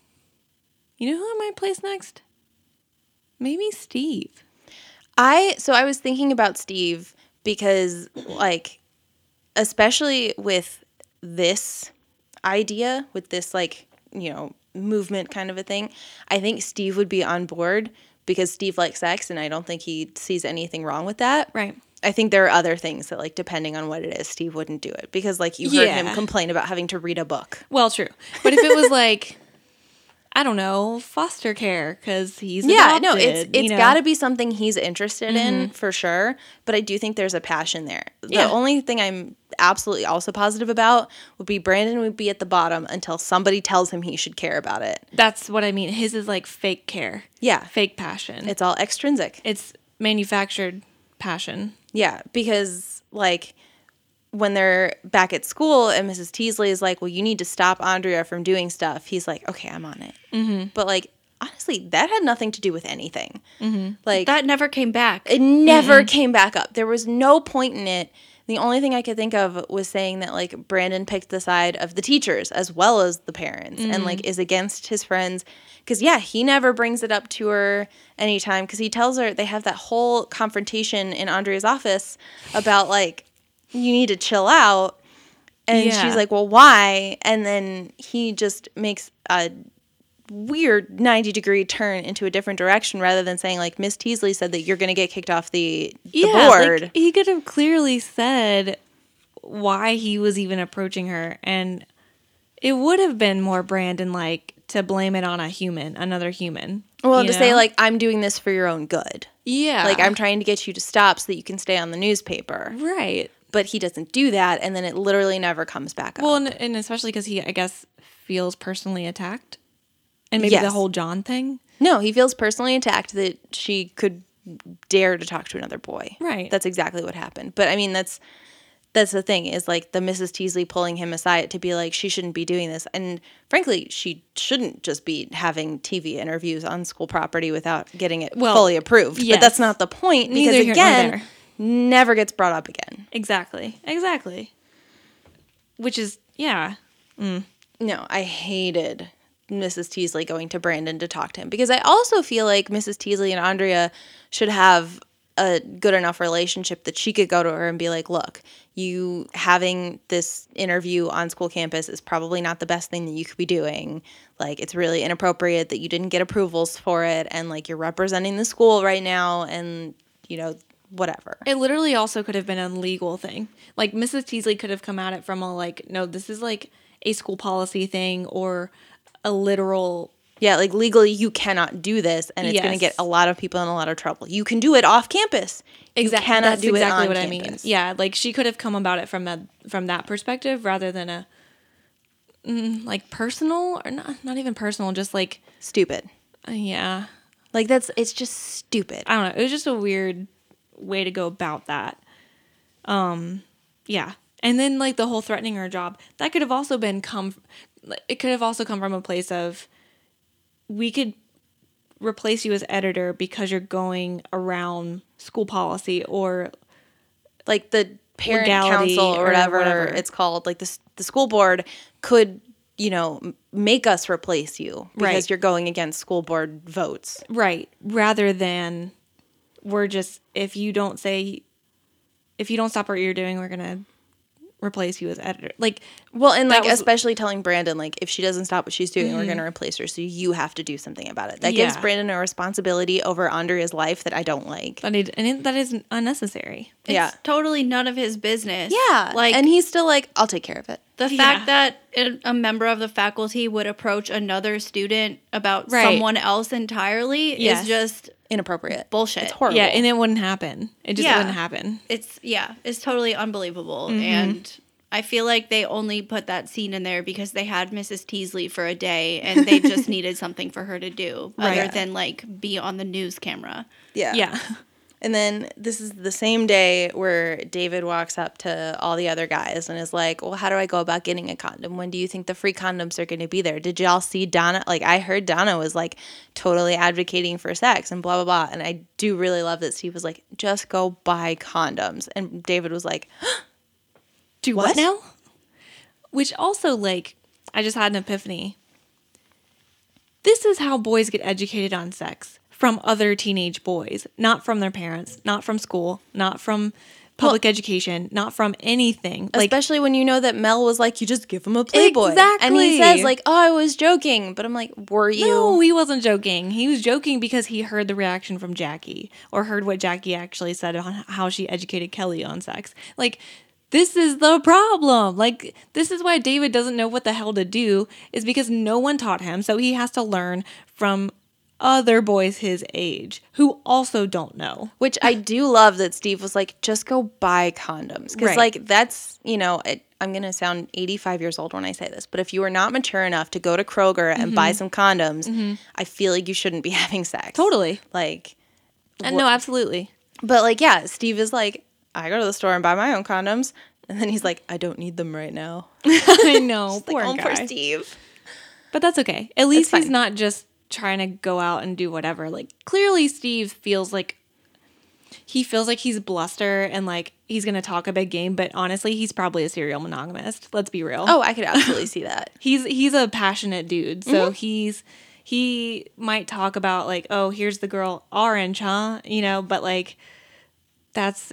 you know who I might place next? Maybe Steve. I so I was thinking about Steve because like especially with this idea with this like, you know, movement kind of a thing, I think Steve would be on board because Steve likes sex and I don't think he sees anything wrong with that. Right. I think there are other things that like depending on what it is, Steve wouldn't do it because like you heard him complain about having to read a book. Well, true. But if it was like I don't know, foster care cuz he's Yeah, no, adopted, it's you it's know? got to be something he's interested in mm-hmm. for sure. But I do think there's a passion there. Yeah. The only thing I'm absolutely also positive about would be Brandon would be at the bottom until somebody tells him he should care about it. That's what I mean. His is like fake care. Yeah, Fake passion. it's all extrinsic. it's manufactured passion. Yeah, because like when they're back at school and Mrs. Teasley is like, "Well, you need to stop Andrea from doing stuff," he's like, "Okay, I'm on it." Mm-hmm. But like honestly, that had nothing to do with anything. Mm-hmm. Like That never came back. It never came back up. There was no point in it. The only thing I could think of was saying that like Brandon picked the side of the teachers as well as the parents and like is against his friends. Cause yeah, he never brings it up to her anytime because he tells her they have that whole confrontation in Andrea's office about like, you need to chill out. And Yeah. she's like, well, why? And then he just makes a weird 90 degree turn into a different direction rather than saying like Miss Teasley said that you're going to get kicked off the, the board. Like, he could have clearly said why he was even approaching her, and it would have been more Brandon like to blame it on a human, another human. well, to say like I'm doing this for your own good. yeah, Like I'm trying to get you to stop so that you can stay on the newspaper. right. But he doesn't do that and then it literally never comes back up. Well, and, and especially because he, I guess, feels personally attacked, and maybe the whole John thing. no, he feels personally attacked that she could dare to talk to another boy. Right. That's exactly what happened. But I mean that's that's the thing is like the Mrs. Teasley pulling him aside to be like she shouldn't be doing this and frankly she shouldn't just be having TV interviews on school property without getting it Well, fully approved. But that's not the point because Neither here nor again there. Never gets brought up again. Exactly. Exactly. Which is yeah. Mm. No, I hated Mrs. Teasley going to Brandon to talk to him because I also feel like Mrs. Teasley and Andrea should have a good enough relationship that she could go to her and be like, look, you having this interview on school campus is probably not the best thing that you could be doing. Like, it's really inappropriate that you didn't get approvals for it. And like, you're representing the school right now. And, you know, whatever. It literally also could have been a legal thing. Like Mrs. Teasley could have come at it from a like, no, this is like a school policy thing or a literal Yeah, like legally, you cannot do this, and it's going to get a lot of people in a lot of trouble. You can do it off campus. exactly. You cannot That's do exactly it on what campus. I mean. Yeah, like she could have come about it from that from that perspective rather than a mm, like personal or not not even personal, just like Stupid. uh, yeah. Like that's it's just stupid. I don't know. It was just a weird way to go about that. Um, yeah. And then like the whole threatening her job, that could have also been come. It could have also come from a place of, we could replace you as editor because you're going around school policy or Like the parent council or or whatever, whatever. it's called, like the the school board could you know make us replace you because Right. you're going against school board votes. right rather than we're just if you don't say if you don't stop what you're doing, we're gonna replace you as editor. Like Well, and like was- especially telling Brandon like if she doesn't stop what she's doing, we're mm-hmm. going to replace her. So you have to do something about it. That gives Brandon a responsibility over Andrea's life that I don't like. that need, and it, that is unnecessary. It's Yeah. totally none of his business. Yeah, Like and he's still like, I'll take care of it. The Yeah. fact that a- a member of the faculty would approach another student about Right. someone else entirely Yes. is just inappropriate. bullshit. It's horrible. Yeah, and it wouldn't happen. It just Yeah. wouldn't happen. It's yeah, it's totally unbelievable. Mm-hmm. And I feel like they only put that scene in there because they had Mrs. Teasley for a day and they just needed something for her to do other than like be on the news camera. yeah. Yeah. And then this is the same day where David walks up to all the other guys and is like, Well, how do I go about getting a condom? When do you think the free condoms are going to be there? Did y'all see Donna? Like, I heard Donna was like totally advocating for sex and blah, blah, blah. And I do really love that Steve was like, Just go buy condoms. And David was like, Do What? what now? Which also, like, I just had an epiphany. This is how boys get educated on sex from other teenage boys, not from their parents, not from school, not from public education, not from anything. Like, Especially when you know that Mel was like, You just give him a Playboy. Exactly. And he says, like, Oh, I was joking. But I'm like, Were you? no, he wasn't joking. He was joking because he heard the reaction from Jackie or heard what Jackie actually said on how she educated Kelly on sex. Like, this is the problem. Like, this is why David doesn't know what the hell to do, is because no one taught him. So he has to learn from other boys his age who also don't know. Which I do love that Steve was like, just go buy condoms. Because, Right. like, that's, you know, it, I'm going to sound 85 years old when I say this, but if you are not mature enough to go to Kroger and Mm-hmm. buy some condoms, I feel like you shouldn't be having sex. Totally. Like, And no, absolutely. but like, yeah, Steve is like, I go to the store and buy my own condoms. And then he's like, I don't need them right now. I know. Poor like, oh, poor. Steve. But that's okay. At least he's not just trying to go out and do whatever. Like clearly Steve feels like he feels like he's bluster and like he's going to talk a big game, but honestly, he's probably a serial monogamist. Let's be real. Oh, I could absolutely see that. He's he's a passionate dude. So mm-hmm. he's he might talk about like, "Oh, here's the girl orange, huh?" You know, but like that's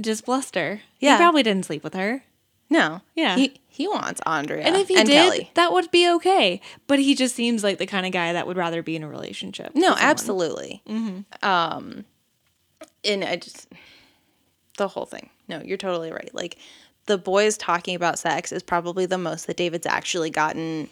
just bluster. Yeah. He probably didn't sleep with her. No. Yeah. He, he wants Andrea And if he and did, Kelly. that would be okay. But he just seems like the kind of guy that would rather be in a relationship. No, absolutely. Um, and I just the whole thing. No, you're totally right. Like the boys talking about sex is probably the most that David's actually gotten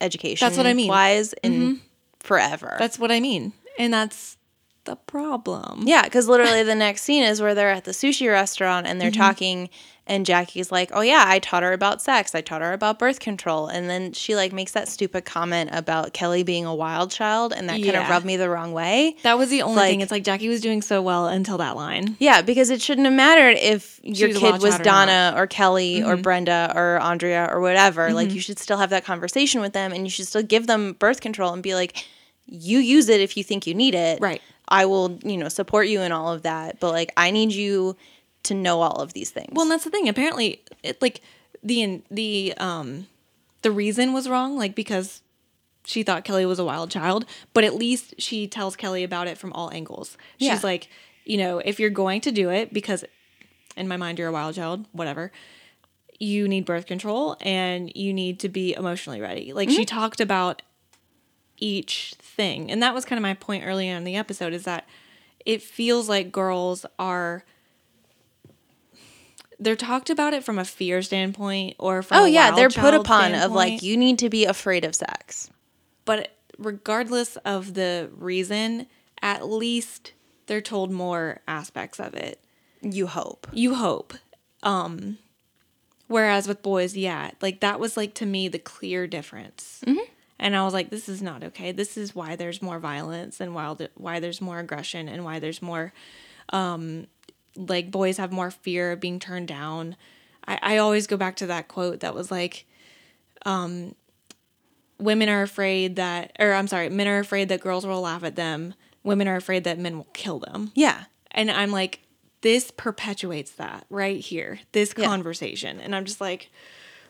education. That's what I mean. Wise in forever. That's what I mean. And that's the problem. yeah, because literally the next scene is where they're at the sushi restaurant and they're Mm-hmm. talking. And Jackie's like, "Oh yeah, I taught her about sex. I taught her about birth control." And then she like makes that stupid comment about Kelly being a wild child, and that kind of rubbed me the wrong way. That was the only Like- thing. It's like Jackie was doing so well until that line. Yeah, because it shouldn't have mattered if your was kid was child or Donna or, Kelly or Brenda or Andrea or whatever. Like, you should still have that conversation with them and you should still give them birth control and be like, you use it if you think you need it. Right. I will, you know, support you in all of that. But, like, I need you to know all of these things. Well, and that's the thing. Apparently, it like the the um the reason was wrong, like because she thought Kelly was a wild child, but at least she tells Kelly about it from all angles. She's Yeah. like, you know, if you're going to do it because in my mind you're a wild child, whatever. You need birth control and you need to be emotionally ready. Like she talked about each thing. And that was kind of my point earlier in the episode is that it feels like girls are they're talked about it from a fear standpoint or from oh, yeah. They're put upon of like, you need to be afraid of sex. but regardless of the reason at least they're told more aspects of it You hope. you hope um whereas with boys yeah like that was like to me the clear difference and i was like this is not okay this is why there's more violence and why, why there's more aggression and why there's more um like boys have more fear of being turned down i, I always go back to that quote that was like um women are afraid that or i'm sorry men are afraid that girls will laugh at them women are afraid that men will kill them Yeah. and I'm like, this perpetuates that right here, this Yeah. conversation. And I'm just like,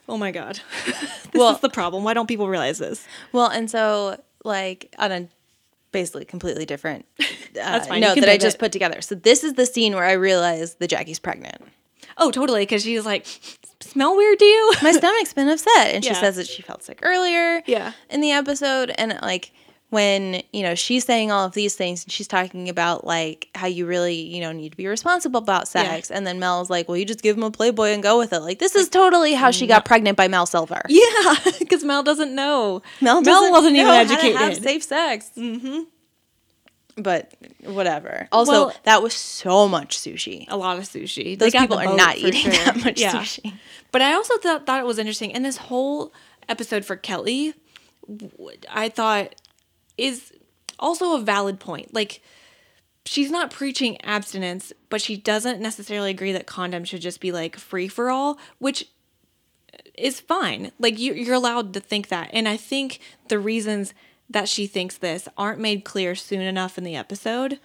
oh my God. this Well- is the problem. Why don't people realize this? Well, and so like on a basically completely different uh, That's fine, note that I just put together. So this is the scene where I realize that Jackie's pregnant. Oh, totally. Because she's like, smell weird to you? My stomach's been upset, and she Yeah. says that she felt sick earlier. Yeah. in the episode, and like when you know she's saying all of these things, and she's talking about like how you really you know need to be responsible about sex, and then Mel's like, well, you just give him a Playboy and go with it. Like this is totally how she got pregnant by Mel Silver. yeah. Because Mel doesn't know. Mel, Mel doesn't wasn't even know how to educated. have safe sex. mm-hmm. but whatever. Also, Well- that was so much sushi. a lot of sushi. Those people are not eating that much sushi. But I also thought thought it was interesting, and this whole episode for Kelly, I thought is also a valid point. Like she's not preaching abstinence, but she doesn't necessarily agree that condoms should just be like free for all, which is fine. Like you, you're allowed to think that, and I think the reasons that she thinks this aren't made clear soon enough in the episode.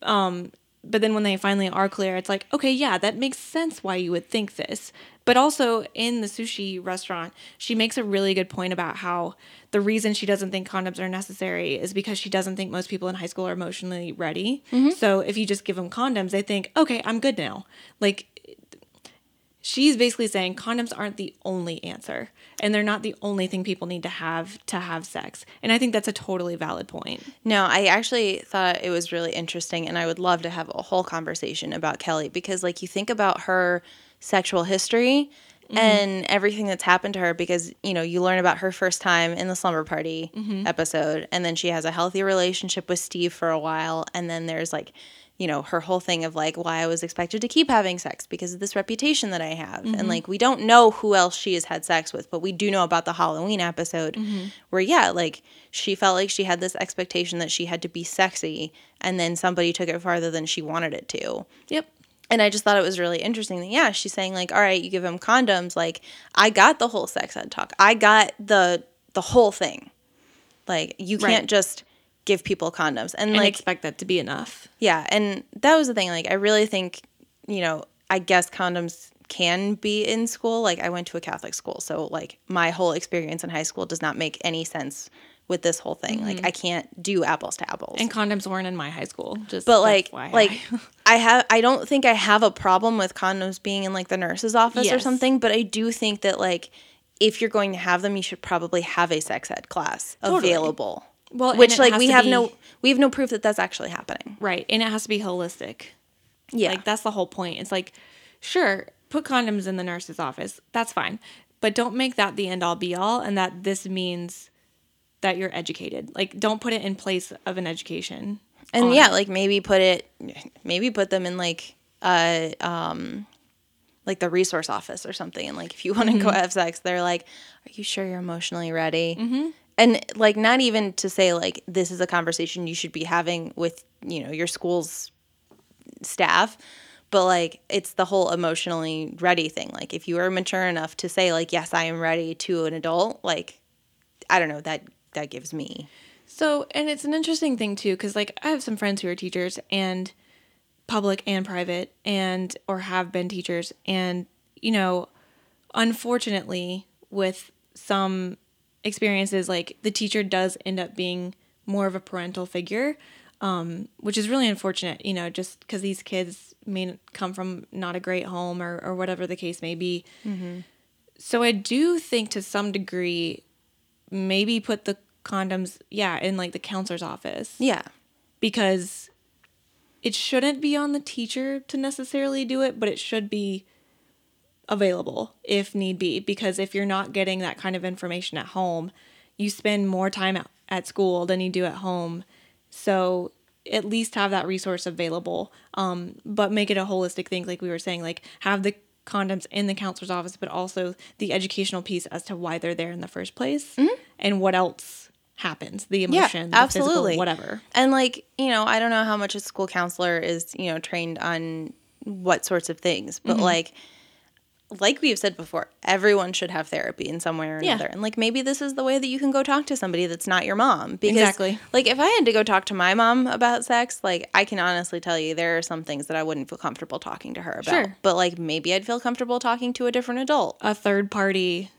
Um, but then when they finally are clear, it's like, okay, yeah, that makes sense why you would think this. But also in the sushi restaurant, she makes a really good point about how the reason she doesn't think condoms are necessary is because she doesn't think most people in high school are emotionally ready. Mm-hmm. So if you just give them condoms, they think, okay, I'm good now. Like she's basically saying condoms aren't the only answer and they're not the only thing people need to have to have sex. And I think that's a totally valid point. No, I actually thought it was really interesting, and I would love to have a whole conversation about Kelly because, like, you think about her sexual history mm-hmm. and everything that's happened to her because, you know, you learn about her first time in the slumber party mm-hmm. episode, and then she has a healthy relationship with Steve for a while, and then there's like, you know, her whole thing of like why I was expected to keep having sex because of this reputation that I have. And mm-hmm. like, we don't know who else she has had sex with, but we do know about the Halloween episode where, yeah, like she felt like she had this expectation that she had to be sexy, and then somebody took it farther than she wanted it to. Yep. And I just thought it was really interesting that, yeah, she's saying, like, all right, you give him condoms. Like, I got the whole sex ed talk, I got the the whole thing. Like, you can't just give people condoms. And, And like, expect that to be enough. yeah, and that was the thing. Like, I really think, you know, I guess condoms can be in school. Like, I went to a Catholic school, so like my whole experience in high school does not make any sense with this whole thing. Like, mm-hmm. I can't do apples to apples. And condoms weren't in my high school. Just but like, FYI. like I have, I don't think I have a problem with condoms being in like the nurse's office or something. But I do think that like, if you're going to have them, you should probably have a sex ed class Totally. available. Well, which like we have be- no, we have no proof that that's actually happening. right, and it has to be holistic. Yeah, Like that's the whole point. It's like, sure, put condoms in the nurse's office. That's fine. But don't make that the end all be all and that this means that you're educated. Like don't put it in place of an education. and on yeah, like maybe put it, maybe put them in like, uh, um, like the resource office or something. And like, if you want to go Mm-hmm. have sex, they're like, "Are you sure you're emotionally ready?" Mm-hmm. And like, not even to say like this is a conversation you should be having with you know your school's staff, but like it's the whole emotionally ready thing. Like, if you are mature enough to say like, "Yes, I am ready" to an adult, like, I don't know that that gives me So, and it's an interesting thing too, because like I have some friends who are teachers and public and private, and or have been teachers, and you know, unfortunately, with some experiences, like the teacher does end up being more of a parental figure, um, which is really unfortunate. You know, just because these kids may come from not a great home or or whatever the case may be. So I do think to some degree maybe put the condoms yeah in like the counselor's office. Yeah. because it shouldn't be on the teacher to necessarily do it but it should be available if need be. Because if you're not getting that kind of information at home you spend more time at, school than you do at home. So at least have that resource available. Um, but make it a holistic thing like we were saying like have the condoms in the counselor's office but also the educational piece as to why they're there in the first place and what else happens the emotion the physical, absolutely. whatever And like, you know, I don't know how much a school counselor is, you know, trained on what sorts of things, but Mm-hmm. like like we've said before, everyone should have therapy in some way or Yeah. another. And like maybe this is the way that you can go talk to somebody that's not your mom. Because Exactly. like if I had to go talk to my mom about sex, like I can honestly tell you there are some things that I wouldn't feel comfortable talking to her about. Sure. But like maybe I'd feel comfortable talking to a different adult. a third party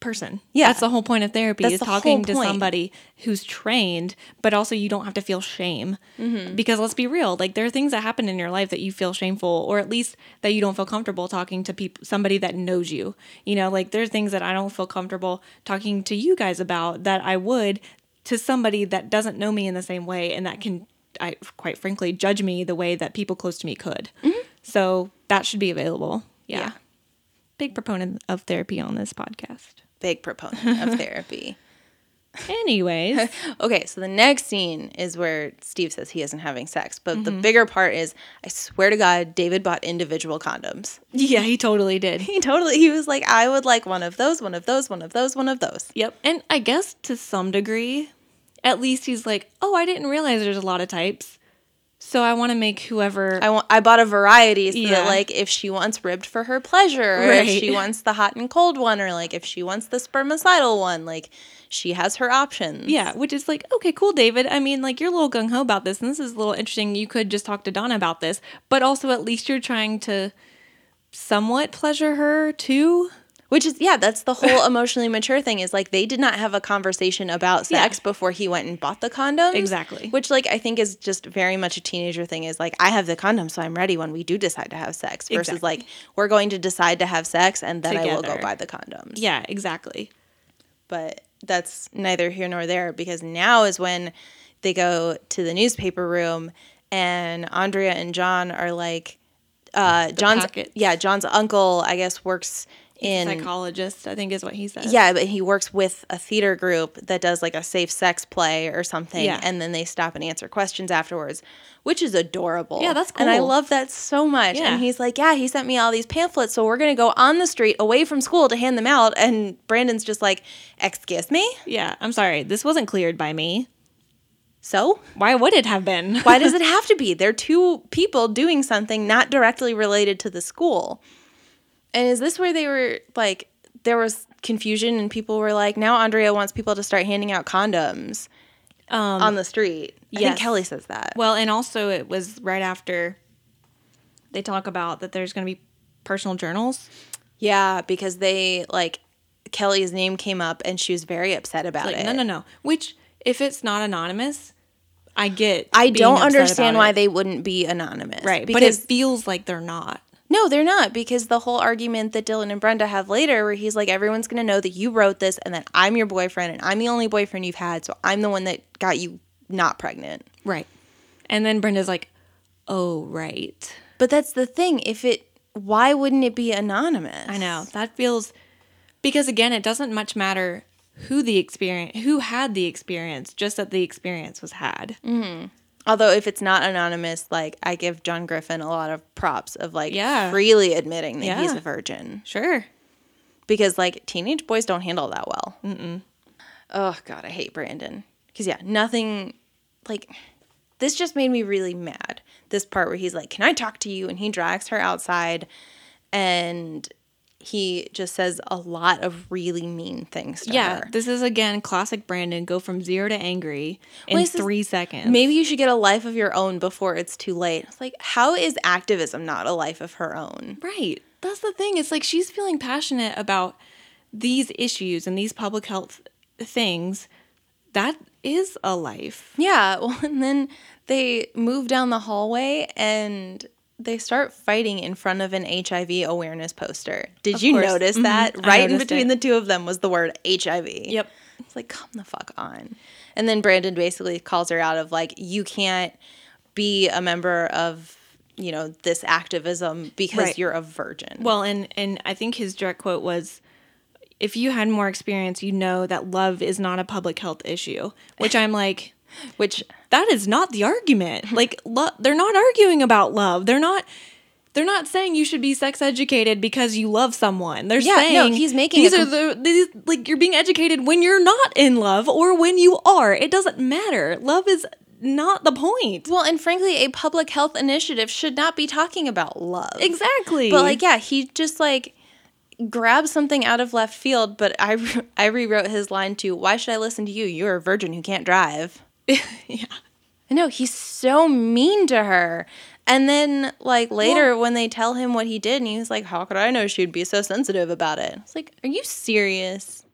person. Yeah. That's the whole point of therapy That's is the talking to somebody who's trained, but also you don't have to feel shame. Mm-hmm. Because let's be real, like there are things that happen in your life that you feel shameful or at least that you don't feel comfortable talking to people somebody that knows you. You know, like there's things that I don't feel comfortable talking to you guys about that I would to somebody that doesn't know me in the same way and that can I quite frankly judge me the way that people close to me could. So that should be available. yeah. Mm-hmm. Yeah. Big proponent of therapy on this podcast. Big proponent of therapy. Anyways, Okay, so the next scene is where Steve says he isn't having sex, but Mm-hmm. the bigger part is I swear to God, David bought individual condoms. yeah, he totally did. He totally, he was like, I would like one of those, one of those, one of those, one of those. Yep. And I guess to some degree, at least he's like, oh, I didn't realize there's a lot of types. So I want to make whoever. I want, I bought a variety so Yeah. that like if she wants ribbed for her pleasure, or Right. if she wants the hot and cold one, or like if she wants the spermicidal one, like she has her options. yeah, which is like, okay, cool, David. I mean, like, you're a little gung ho about this, and this is a little interesting. You could just talk to Donna about this, but also at least you're trying to somewhat pleasure her too. Which is yeah, that's the whole emotionally mature thing is like they did not have a conversation about Yeah. sex before he went and bought the condoms. Exactly. Which like I think is just very much a teenager thing is like I have the condom so I'm ready when we do decide to have sex versus Exactly. like we're going to decide to have sex and then I will go buy the condoms. Yeah, exactly. But that's neither here nor there because now is when they go to the newspaper room and Andrea and John are like uh John's yeah, John's uncle I guess works in Psychologist, I think is what he said. yeah, but he works with a theater group that does like a safe sex play or something, Yeah. and then they stop and answer questions afterwards, which is adorable. Yeah, that's cool. And I love that so much. Yeah. And he's like, yeah, he sent me all these pamphlets, so we're gonna go on the street away from school to hand them out. And Brandon's just like, excuse me, Yeah, I'm sorry. This wasn't cleared by me. so Why would it have been? why does it have to be? They're two people doing something not directly related to the school. And is this where they were like there was confusion and people were like, now Andrea wants people to start handing out condoms Um, on the street. I yes. think Kelly says that. Well, and also it was right after they talk about that there's going to be personal journals. Yeah, because they like Kelly's name came up and she was very upset about Like, it. no, no, no. Which, if it's not anonymous, I get. I don't understand why it. they wouldn't be anonymous. Right, Because but it feels like they're not. No, they're not because the whole argument that Dylan and Brenda have later, where he's like, everyone's going to know that you wrote this and that I'm your boyfriend and I'm the only boyfriend you've had. So I'm the one that got you not pregnant. Right. And then Brenda's like, "Oh, right." But that's the thing. If it, why wouldn't it be anonymous? I know that feels because again, it doesn't much matter who the experience, who had the experience, just that the experience was had. Mm-hmm. Although if it's not anonymous, like I give John Griffin a lot of props of like Yeah. freely admitting that he's a virgin Sure. because like teenage boys don't handle that well. Mm-mm. Oh God, I hate Brandon because yeah, nothing like this just made me really mad. This part where he's like, "Can I talk to you?" and he drags her outside, and he just says a lot of really mean things to Yeah, her. this is again classic Brandon. Go from zero to angry in Well, three seconds. Maybe you should get a life of your own before it's too late. It's like, how is activism not a life of her own? Right. That's the thing. It's like she's feeling passionate about these issues and these public health things. That is a life. Yeah. Well, and then they move down the hallway and they start fighting in front of an HIV awareness poster. Did Of you course. notice Mhm. that? I Right in between it. the two of them was the word HIV. Yep. It's like, come the fuck on. And then Brandon basically calls her out of like, you can't be a member of, you know, this activism because Right. you're a virgin. Well, and and I think his direct quote was if you had more experience, you know that love is not a public health issue, which I'm like which that is not the argument. Like lo- they're not arguing about love. They're not they're not saying you should be sex educated because you love someone. They're Yeah, no, he's making these are the these, like you're being educated when you're not in love or when you are. It doesn't matter. Love is not the point. Well, and frankly, a public health initiative should not be talking about love. Exactly. But like, yeah, he just like grabbed something out of left field. But I I rewrote his line to "Why should I listen to you? You're a virgin who can't drive." yeah. I know he's so mean to her. And then like later when they tell him what he did, and he was like, "How could I know she'd be so sensitive about it?" It's like, are you serious?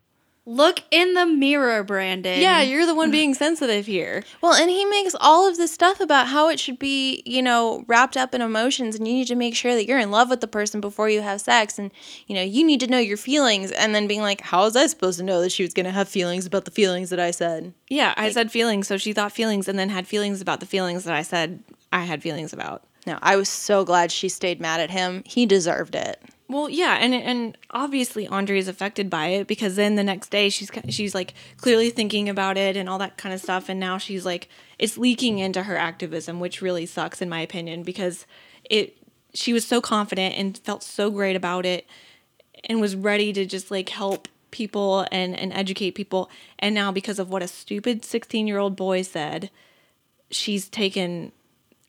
Look in the mirror, Brandon. Yeah, you're the one being sensitive here. Well, and he makes all of this stuff about how it should be, you know, wrapped up in emotions and you need to make sure that you're in love with the person before you have sex and, you know, you need to know your feelings and then being like, how was I supposed to know that she was going to have feelings about the feelings that I said? Yeah, I said feelings, so she thought feelings and then had feelings about the feelings that I said I had feelings about. No, I was so glad she stayed mad at him. He deserved it. Well, yeah, and and obviously Andrea is affected by it because then the next day she's she's like clearly thinking about it and all that kind of stuff, and now she's like it's leaking into her activism, which really sucks in my opinion because it she was so confident and felt so great about it and was ready to just like help people and and educate people, and now because of what a stupid sixteen year old boy said, she's taken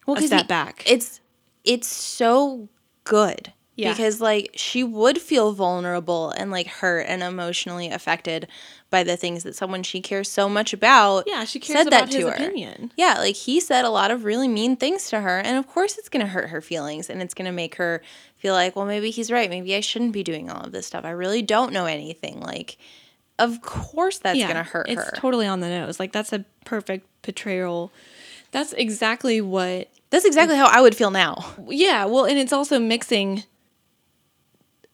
well, a step he- back. It's it's so good. Yeah. Because like she would feel vulnerable and like hurt and emotionally affected by the things that someone she cares so much about. yeah, she cares about his opinion. Yeah, like he said a lot of really mean things to her, and of course it's gonna hurt her feelings, and it's gonna make her feel like, well, maybe he's right. Maybe I shouldn't be doing all of this stuff. I really don't know anything. Like, of course that's gonna hurt it's her. totally on the nose. Like that's a perfect portrayal. That's exactly what. that's exactly how I would feel now. Yeah, well, and it's also mixing.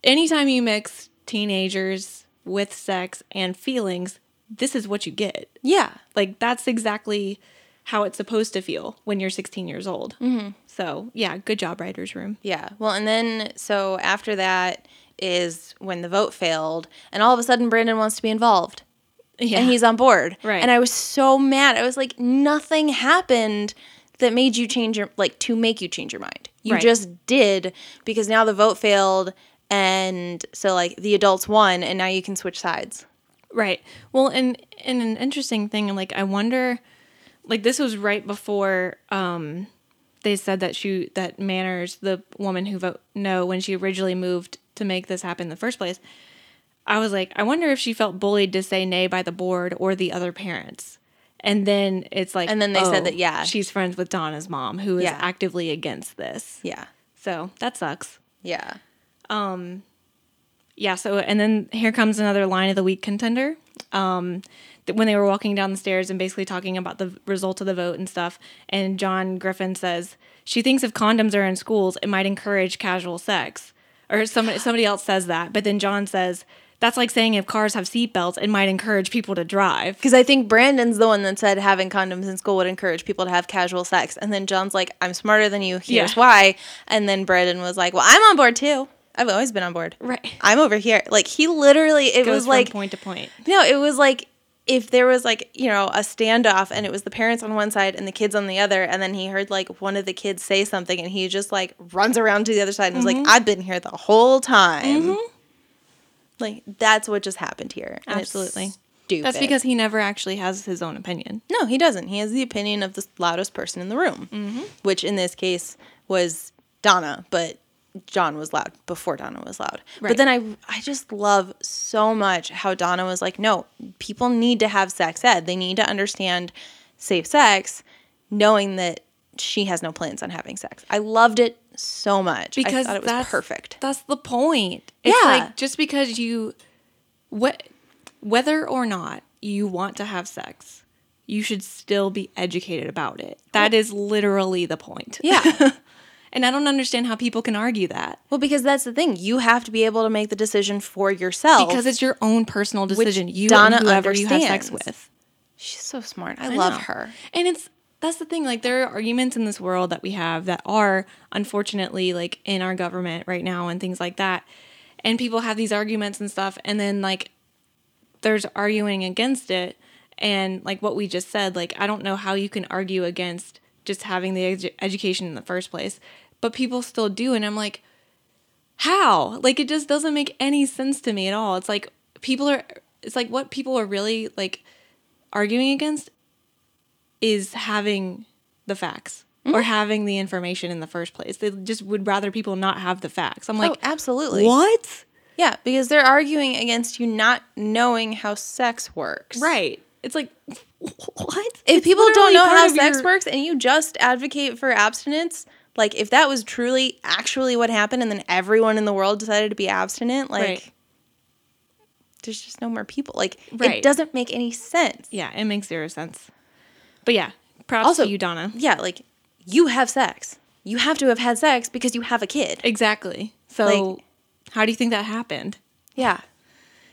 Anytime you mix teenagers with sex and feelings, this is what you get. Yeah. Like that's exactly how it's supposed to feel when you're 16 years old. Mm-hmm. So yeah, good job, writers' room. Yeah. Well, and then so after that is when the vote failed, and all of a sudden Brandon wants to be involved. Yeah, and he's on board. Right. And I was so mad. I was like, nothing happened that made you change your like to make you change your mind. You Right. just did because now the vote failed and so like the adults won and now you can switch sides. Right. Well, and and an interesting thing, like I wonder, like this was right before um, they said that she that Manners, the woman who vote no, when she originally moved to make this happen in the first place. I was like, I wonder if she felt bullied to say nay by the board or the other parents. And then it's like, And then they said oh, that, yeah. she's friends with Donna's mom, who is Yeah. actively against this. Yeah. So that sucks. Yeah. Yeah, so and then here comes another line of the week contender. Um, th- when they were walking down the stairs and basically talking about the result of the vote and stuff, and John Griffin says she thinks if condoms are in schools, it might encourage casual sex, or somebody somebody else says that, but then John says that's like saying if cars have seatbelts, it might encourage people to drive. Because I think Brandon's the one that said having condoms in school would encourage people to have casual sex. And then John's like, I'm smarter than you. Here's Yeah. why. And then Brandon was like, Well, I'm on board too. I've always been on board. Right. I'm over here. Like, he literally, it Goes was from like, point to point. no, it was like if there was like, you know, a standoff and it was the parents on one side and the kids on the other. And then he heard like one of the kids say something and he just like runs around to the other side and was like, Mm-hmm. I've been here the whole time. Like, that's what just happened here. It's Absolutely. Stupid. That's because he never actually has his own opinion. No, he doesn't. He has the opinion of the loudest person in the room, Mm-hmm. which in this case was Donna, but John was loud before Donna was loud. But then I I just love so much how Donna was like, no, people need to have sex ed. They need to understand safe sex, knowing that she has no plans on having sex. I loved it so much. because I thought it was perfect. That's the point. It's Yeah. like just because you what whether or not you want to have sex, you should still be educated about it. That is literally the point. Yeah. and I don't understand how people can argue that. well, because that's the thing. You have to be able to make the decision for yourself. Because it's your own personal decision. You Donna and whoever you have sex understands. with. she's so smart. I, I love know. her. And it's that's the thing. Like there are arguments in this world that we have that are unfortunately like in our government right now and things like that. And people have these arguments and stuff, and then like there's arguing against it. And like what we just said, like I don't know how you can argue against just having the edu- education in the first place, but people still do. And I'm like, how? Like it just doesn't make any sense to me at all. It's like people are. It's like what people are really like arguing against is having the facts Mm-hmm. or having the information in the first place. They just would rather people not have the facts. I'm like, oh, absolutely. what? Yeah, because they're arguing against you not knowing how sex works. Right. It's like, what? If It's people don't know how sex your- works and you just advocate for abstinence, like if that was truly actually what happened and then everyone in the world decided to be abstinent, like Right. there's just no more people. Like Right. it doesn't make any sense. Yeah, it makes zero sense. But yeah, props Also- to you, Donna. Yeah, like you have sex. You have to have had sex because you have a kid. Exactly. So, Like- how do you think that happened? Yeah.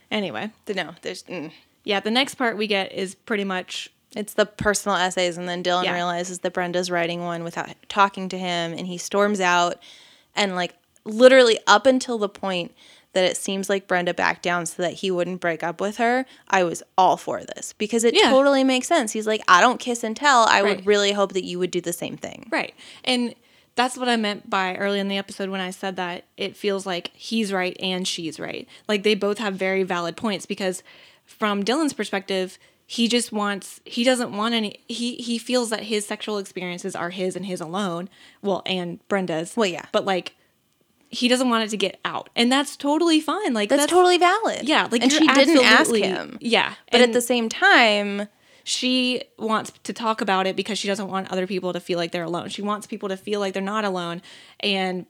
Anyway, No, there's mm. Yeah, the next part we get is pretty much It's the personal essays, and then Dylan Yeah. realizes that Brenda's writing one without talking to him, and he storms out and like literally up until the point that it seems like Brenda backed down so that he wouldn't break up with her, I was all for this because it Yeah. totally makes sense. He's like, I don't kiss and tell. I Right. would really hope that you would do the same thing. Right. And that's what I meant by early in the episode when I said that it feels like he's right and she's right. Like they both have very valid points because from Dylan's perspective, he just wants he doesn't want any he he feels that his sexual experiences are his and his alone. Well, and Brenda's. Well, yeah. But like he doesn't want it to get out. And that's totally fine. Like That's, totally valid. Yeah, like and she didn't ask him. Yeah. But at the same time, she wants to talk about it because she doesn't want other people to feel like they're alone. She wants people to feel like they're not alone and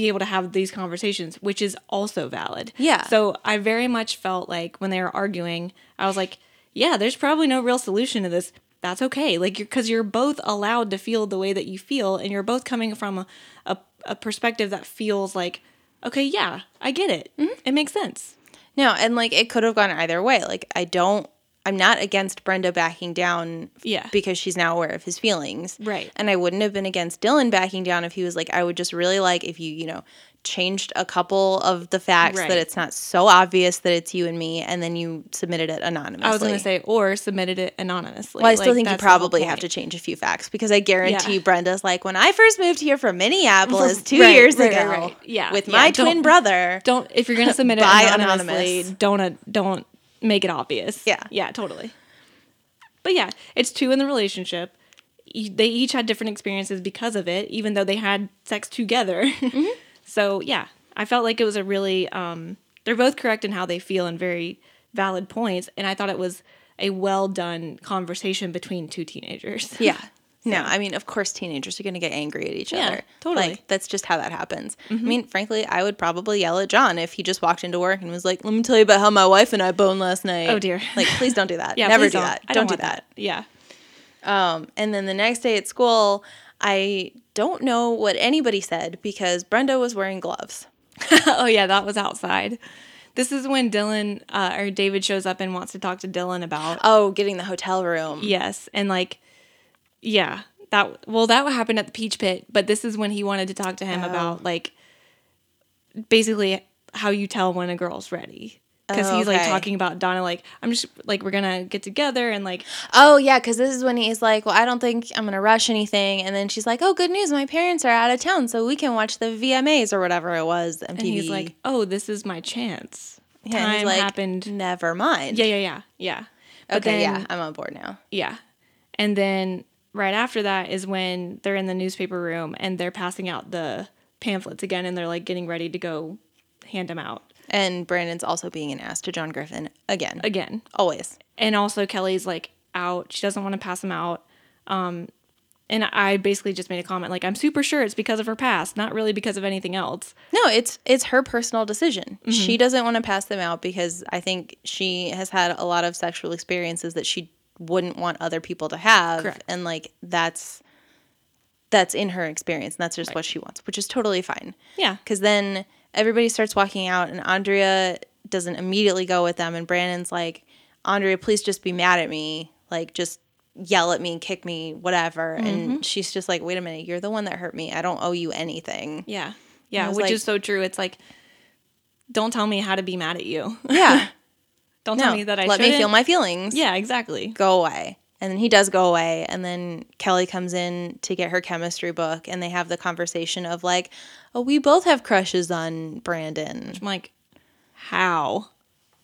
be able to have these conversations, which is also valid. Yeah. So I very much felt like when they were arguing, I was like, yeah, there's probably no real solution to this. That's okay. Like, you're, cause you're both allowed to feel the way that you feel and you're both coming from a, a, a perspective that feels like, okay, yeah, I get it. Mm-hmm. It makes sense. no, and like it could have gone either way. Like I don't I'm not against Brenda backing down Yeah. because she's now aware of his feelings. Right. And I wouldn't have been against Dylan backing down if he was like, I would just really like if you, you know, changed a couple of the facts Right. that it's not so obvious that it's you and me, and then you submitted it anonymously. I was going to say, or submitted it anonymously. Well, I still Like, think you that's the whole probably have to change a few facts because I guarantee Yeah. Brenda's like, when I first moved here from Minneapolis two Right, years right, ago. Yeah, with yeah, my twin brother. don't if you're gonna submit it anonymously, anonymous. don't don't make it obvious. Yeah. yeah, totally. But yeah, it's two in the relationship. They each had different experiences because of it, even though they had sex together. Mm-hmm. so yeah, I felt like it was a really um, they're both correct in how they feel and very valid points, and I thought it was a well done conversation between two teenagers. Yeah. No, I mean, of course, teenagers are going to get angry at each Yeah, other. totally. Like, that's just how that happens. I mean, frankly, I would probably yell at John if he just walked into work and was like, let me tell you about how my wife and I boned last night. Oh, dear. Like, please don't do that. yeah, Never do that. I Don't, do want that. Yeah. Um, and then the next day at school, I don't know what anybody said because Brenda was wearing gloves. oh yeah, that was outside. This is when Dylan uh, or David shows up and wants to talk to Dylan about Oh, getting the hotel room. yes, and like yeah, that well that happened at the Peach Pit, but this is when he wanted to talk to him oh. about like basically how you tell when a girl's ready. Because Oh, he's like talking about Donna, like I'm just like we're gonna get together and like Oh yeah, because this is when he's like, "Well, I don't think I'm gonna rush anything," and then she's like, "Oh, good news, my parents are out of town, so we can watch the VMAs or whatever it was." MTV. and he's like, oh, this is my chance. Yeah, Time like, happened. Never mind. Yeah, yeah, yeah, yeah. But okay, then, yeah, I'm on board now. Yeah. And then right after that is when they're in the newspaper room and they're passing out the pamphlets again and they're like getting ready to go hand them out And Brandon's also being an ass to John Griffin again. again. Always. And also Kelly's like out. She doesn't want to pass them out. Um and I basically just made a comment like I'm super sure it's because of her past, not really because of anything else. No, it's it's her personal decision. Mm-hmm. She doesn't want to pass them out because I think she has had a lot of sexual experiences that she wouldn't want other people to have, Correct. and like that's that's in her experience, and that's just what she wants, which is totally fine. Yeah. Because then everybody starts walking out, and Andrea doesn't immediately go with them, and Brandon's like, "Andrea, please just be mad at me, like just." yell at me and kick me whatever Mm-hmm. and she's just like wait a minute you're the one that hurt me i don't owe you anything Yeah. Yeah, which like- is so true. It's like don't tell me how to be mad at you. yeah don't no tell me that I let me shouldn't. feel my feelings Yeah, exactly. go away. And then he does go away. And then Kelly comes in to get her chemistry book. And they have the conversation of, like, oh, we both have crushes on Brandon. I'm like, how?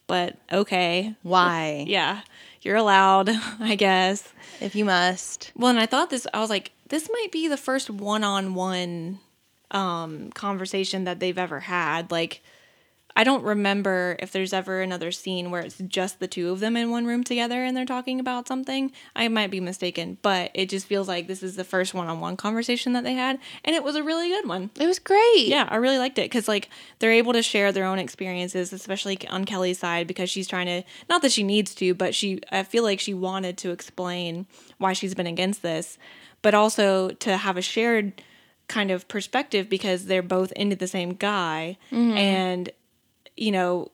But okay. Why? Yeah, you're allowed, I guess. If you must. Well, and I thought this, I was like, this might be the first one on one um conversation that they've ever had. Like, I don't remember if there's ever another scene where it's just the two of them in one room together and they're talking about something. I might be mistaken, but it just feels like this is the first one on one conversation that they had. And it was a really good one. It was great. Yeah, I really liked it because like they're able to share their own experiences, especially on Kelly's side because she's trying to not that she needs to, but she I feel like she wanted to explain why she's been against this, but also to have a shared kind of perspective because they're both into the same guy mm-hmm. and you know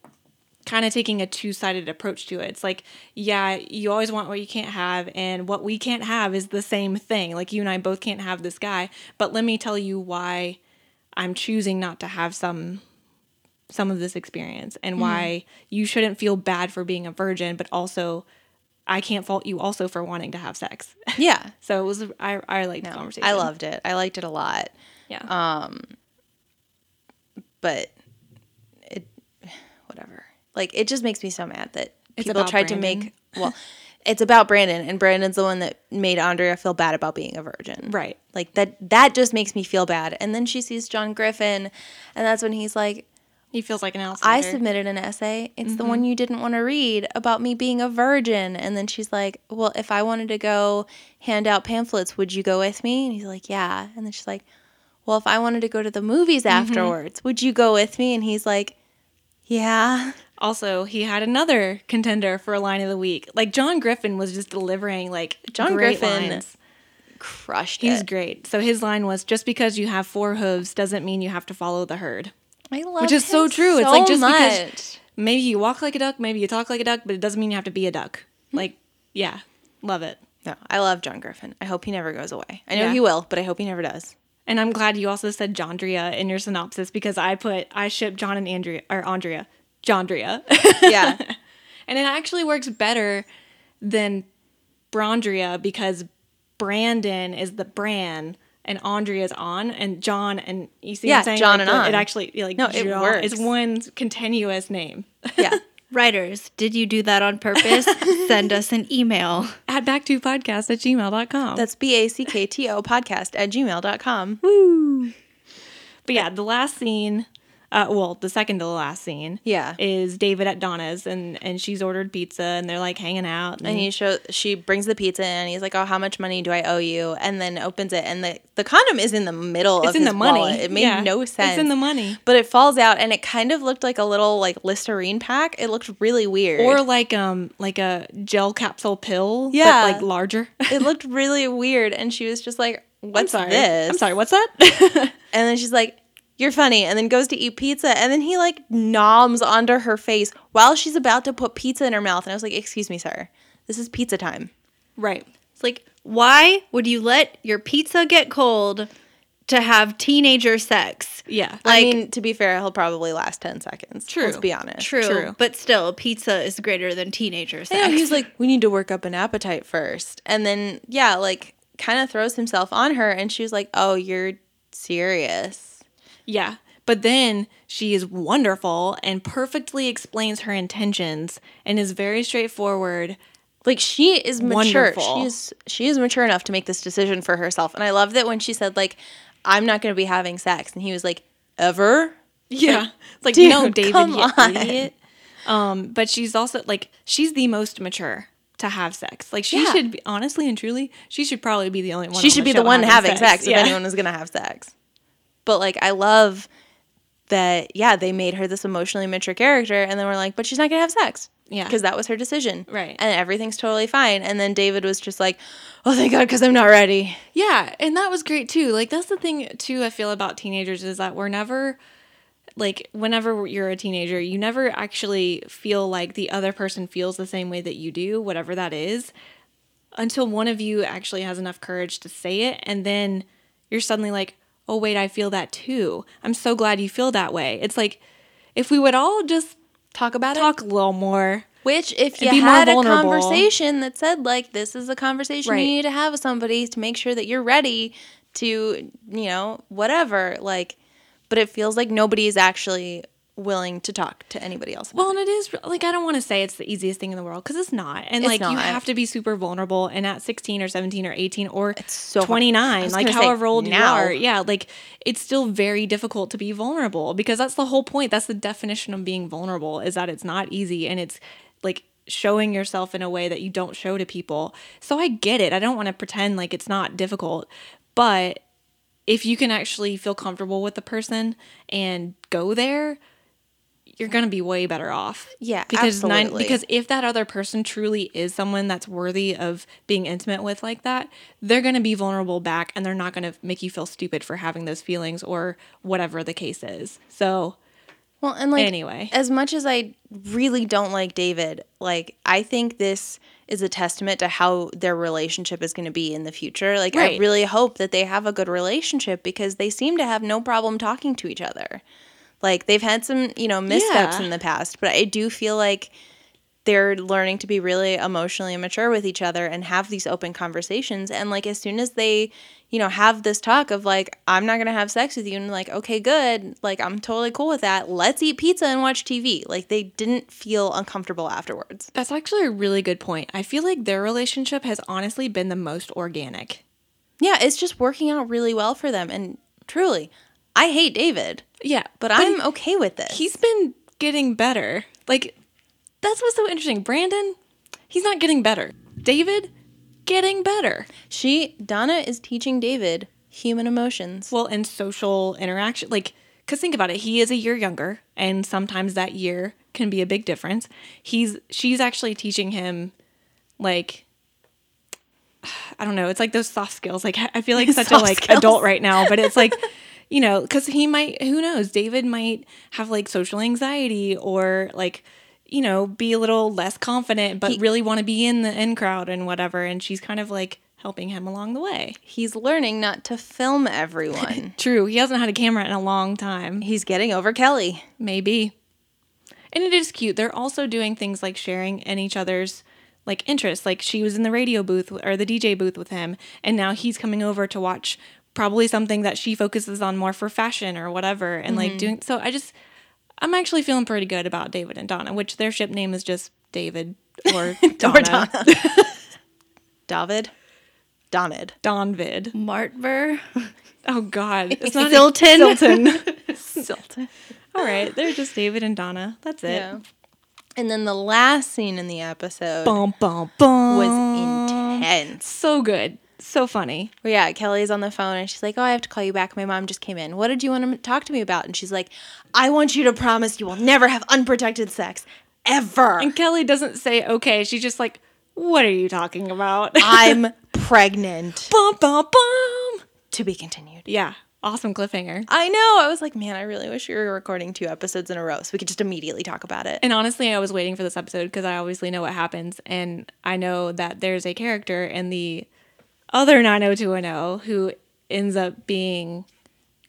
kind of taking a two-sided approach to it. It's like, yeah, you always want what you can't have and what we can't have is the same thing. Like you and I both can't have this guy, but let me tell you why I'm choosing not to have some some of this experience and Mm-hmm. why you shouldn't feel bad for being a virgin, but also I can't fault you also for wanting to have sex. Yeah. so it was I I liked the No, conversation. I loved it. I liked it a lot. yeah. Um but. Like it just makes me so mad that It's people tried to make well, it's about Brandon and Brandon's the one that made Andrea feel bad about being a virgin. right. Like that that just makes me feel bad. And then she sees John Griffin and that's when he's like, He feels like an outsider. I submitted an essay. It's the one mm-hmm. you didn't want to read about me being a virgin. And then she's like, Well, if I wanted to go hand out pamphlets, would you go with me? And he's like, Yeah. And then she's like, Well, if I wanted to go to the movies mm-hmm. afterwards, would you go with me? And he's like, Yeah. Also, he had another contender for a line of the week. Like John Griffin was just delivering like John great Griffin lines. Crushed He's it. great. So his line was just because you have four hooves doesn't mean you have to follow the herd. I love Which is so true. It's like just much. because maybe you walk like a duck, maybe you talk like a duck, but it doesn't mean you have to be a duck. Hmm. Like, yeah, love it. No, I love John Griffin. I hope he never goes away. I know Yeah. he will, but I hope he never does. And I'm glad you also said Jondria in your synopsis because I put I ship John and Andrea or Andrea, Jondria, Yeah. and it actually works better than Brandria because Brandon is the Bran and Andrea's on and John and you see what Yeah, I'm saying? John Like, and on. It actually like No, it John- works. It's one continuous name. yeah. Writers, did you do that on purpose? Send us an email. At back to podcast at gmail.com. That's B A C K T O podcast at gmail.com. Woo. But yeah, the last scene, uh, well, the second to the last scene, Yeah. is David at Donna's, and and she's ordered pizza, and they're like hanging out, and, And he show she brings the pizza and he's like, "Oh, how much money do I owe you?" And then opens it, and the the condom is in the middle it's of in the money. wallet. It made Yeah, no sense. It's in the money, but it falls out, and it kind of looked like a little like Listerine pack. It looked really weird. or like um like a gel capsule pill, Yeah. but like larger. it looked really weird, and she was just like, I'm "What's sorry. this?" I'm sorry. What's that? And then she's like, You're funny. And then goes to eat pizza. And then he like noms onto her face while she's about to put pizza in her mouth. And I was like, Excuse me, sir. This is pizza time. right. It's like, why would you let your pizza get cold to have teenager sex? Yeah. I Like- mean, to be fair, he'll probably last 10 seconds. True. Let's be honest. True, True. but still, pizza is greater than teenager I sex. know, he's like, We need to work up an appetite first. And then, yeah, like kind of throws himself on her. And she was like, Oh, you're serious. Yeah. But then she is wonderful and perfectly explains her intentions and is very straightforward. Like she is mature. Wonderful. She's she is mature enough to make this decision for herself. And I love that when she said like I'm not going to be having sex and he was like ever? Yeah. It's like, dude, no, David, come you on. idiot. Um, but she's also like, she's the most mature to have sex. Like, she Yeah. should be, honestly and truly, she should probably be the only one. She on should be the one having sex, Yeah. if anyone is going to have sex. But like I love that yeah, they made her this emotionally mature character and then we're like, but she's not going to have sex. Yeah. Because that was her decision. Right. And everything's totally fine. And then David was just like, oh, thank God, because I'm not ready. Yeah. And that was great too. Like, that's the thing too, I feel about teenagers is that we're never, like, whenever you're a teenager, you never actually feel like the other person feels the same way that you do, whatever that is, until one of you actually has enough courage to say it. And then you're suddenly like, oh, wait, I feel that too. I'm so glad you feel that way. It's like, if we would all just Talk about it. talk a little more. Which, if you had a conversation that said, like, this is a conversation Right. you need to have with somebody to make sure that you're ready to, you know, whatever, like, but it feels like nobody is actually willing to talk to anybody else. About Well, and it is like I don't want to say it's the easiest thing in the world because it's not, and It's like you have to be super vulnerable. And at sixteen or seventeen or eighteen or so hard. twenty I nine, was like however old you are, yeah, like it's still very difficult to be vulnerable because that's the whole point. That's the definition of being vulnerable is that it's not easy and it's like showing yourself in a way that you don't show to people. So I get it. I don't want to pretend like it's not difficult, but if you can actually feel comfortable with the person and go there, you're gonna be way better off. Yeah, because nine, because if that other person truly is someone that's worthy of being intimate with like that, they're gonna be vulnerable back, and they're not gonna make you feel stupid for having those feelings or whatever the case is. So, Well, and like Anyway. as much as I really don't like David, like I think this is a testament to how their relationship is going to be in the future. Like I really hope that they have a good relationship because they seem to have no problem talking to each other. Like they've had some, you know, missteps Yeah. in the past, but I do feel like they're learning to be really emotionally mature with each other and have these open conversations and like as soon as they you know have this talk of like i'm not gonna have sex with you and like okay good like i'm totally cool with that let's eat pizza and watch tv like they didn't feel uncomfortable afterwards That's actually a really good point. I feel like their relationship has honestly been the most organic. yeah it's just working out really well for them and truly i hate david Yeah, but, i'm okay with this he's been getting better. Like that's what's so interesting. Brandon, he's not getting better. David, getting better. she donna is teaching david human emotions Well, and social interaction. Like, because think about it, he is a year younger, and sometimes that year can be a big difference. He's she's actually teaching him, like, I don't know. It's like those soft skills. Like, I feel like such a like skills. adult right now, but it's like. You know, because he might, who knows, David might have like social anxiety or like, you know, be a little less confident, but really want to be in the in crowd and whatever. And she's kind of like helping him along the way. he's learning not to film everyone True. He hasn't had a camera in a long time. he's getting over kelly Maybe. And it is cute. They're also doing things like sharing in each other's like interests. Like she was in the radio booth or the DJ booth with him, and now he's coming over to watch probably something that she focuses on more for fashion or whatever. And like mm-hmm. doing so I just I'm actually feeling pretty good about David and Donna, which their ship name is just David or Donna. david donid Donvid. Martver. Oh God. It's not Silton. Silton. Silton. All right. They're just David and Donna. That's it. Yeah. And then the last scene in the episode Bum, bum, bum. was intense. so good. So funny. Well, yeah, Kelly's on the phone and she's like, "Oh, I have to call you back. My mom just came in. What did you want to talk to me about?" And she's like, "I want you to promise you will never have unprotected sex ever. And Kelly doesn't say okay. She's just like, "What are you talking about?" I'm pregnant." bum bum bum. to be continued. Yeah, awesome cliffhanger. I know. I was like, "Man, I really wish we were recording two episodes in a row so we could just immediately talk about it." And honestly, I was waiting for this episode because I obviously know what happens, and I know that there's a character in the other 90210 who ends up being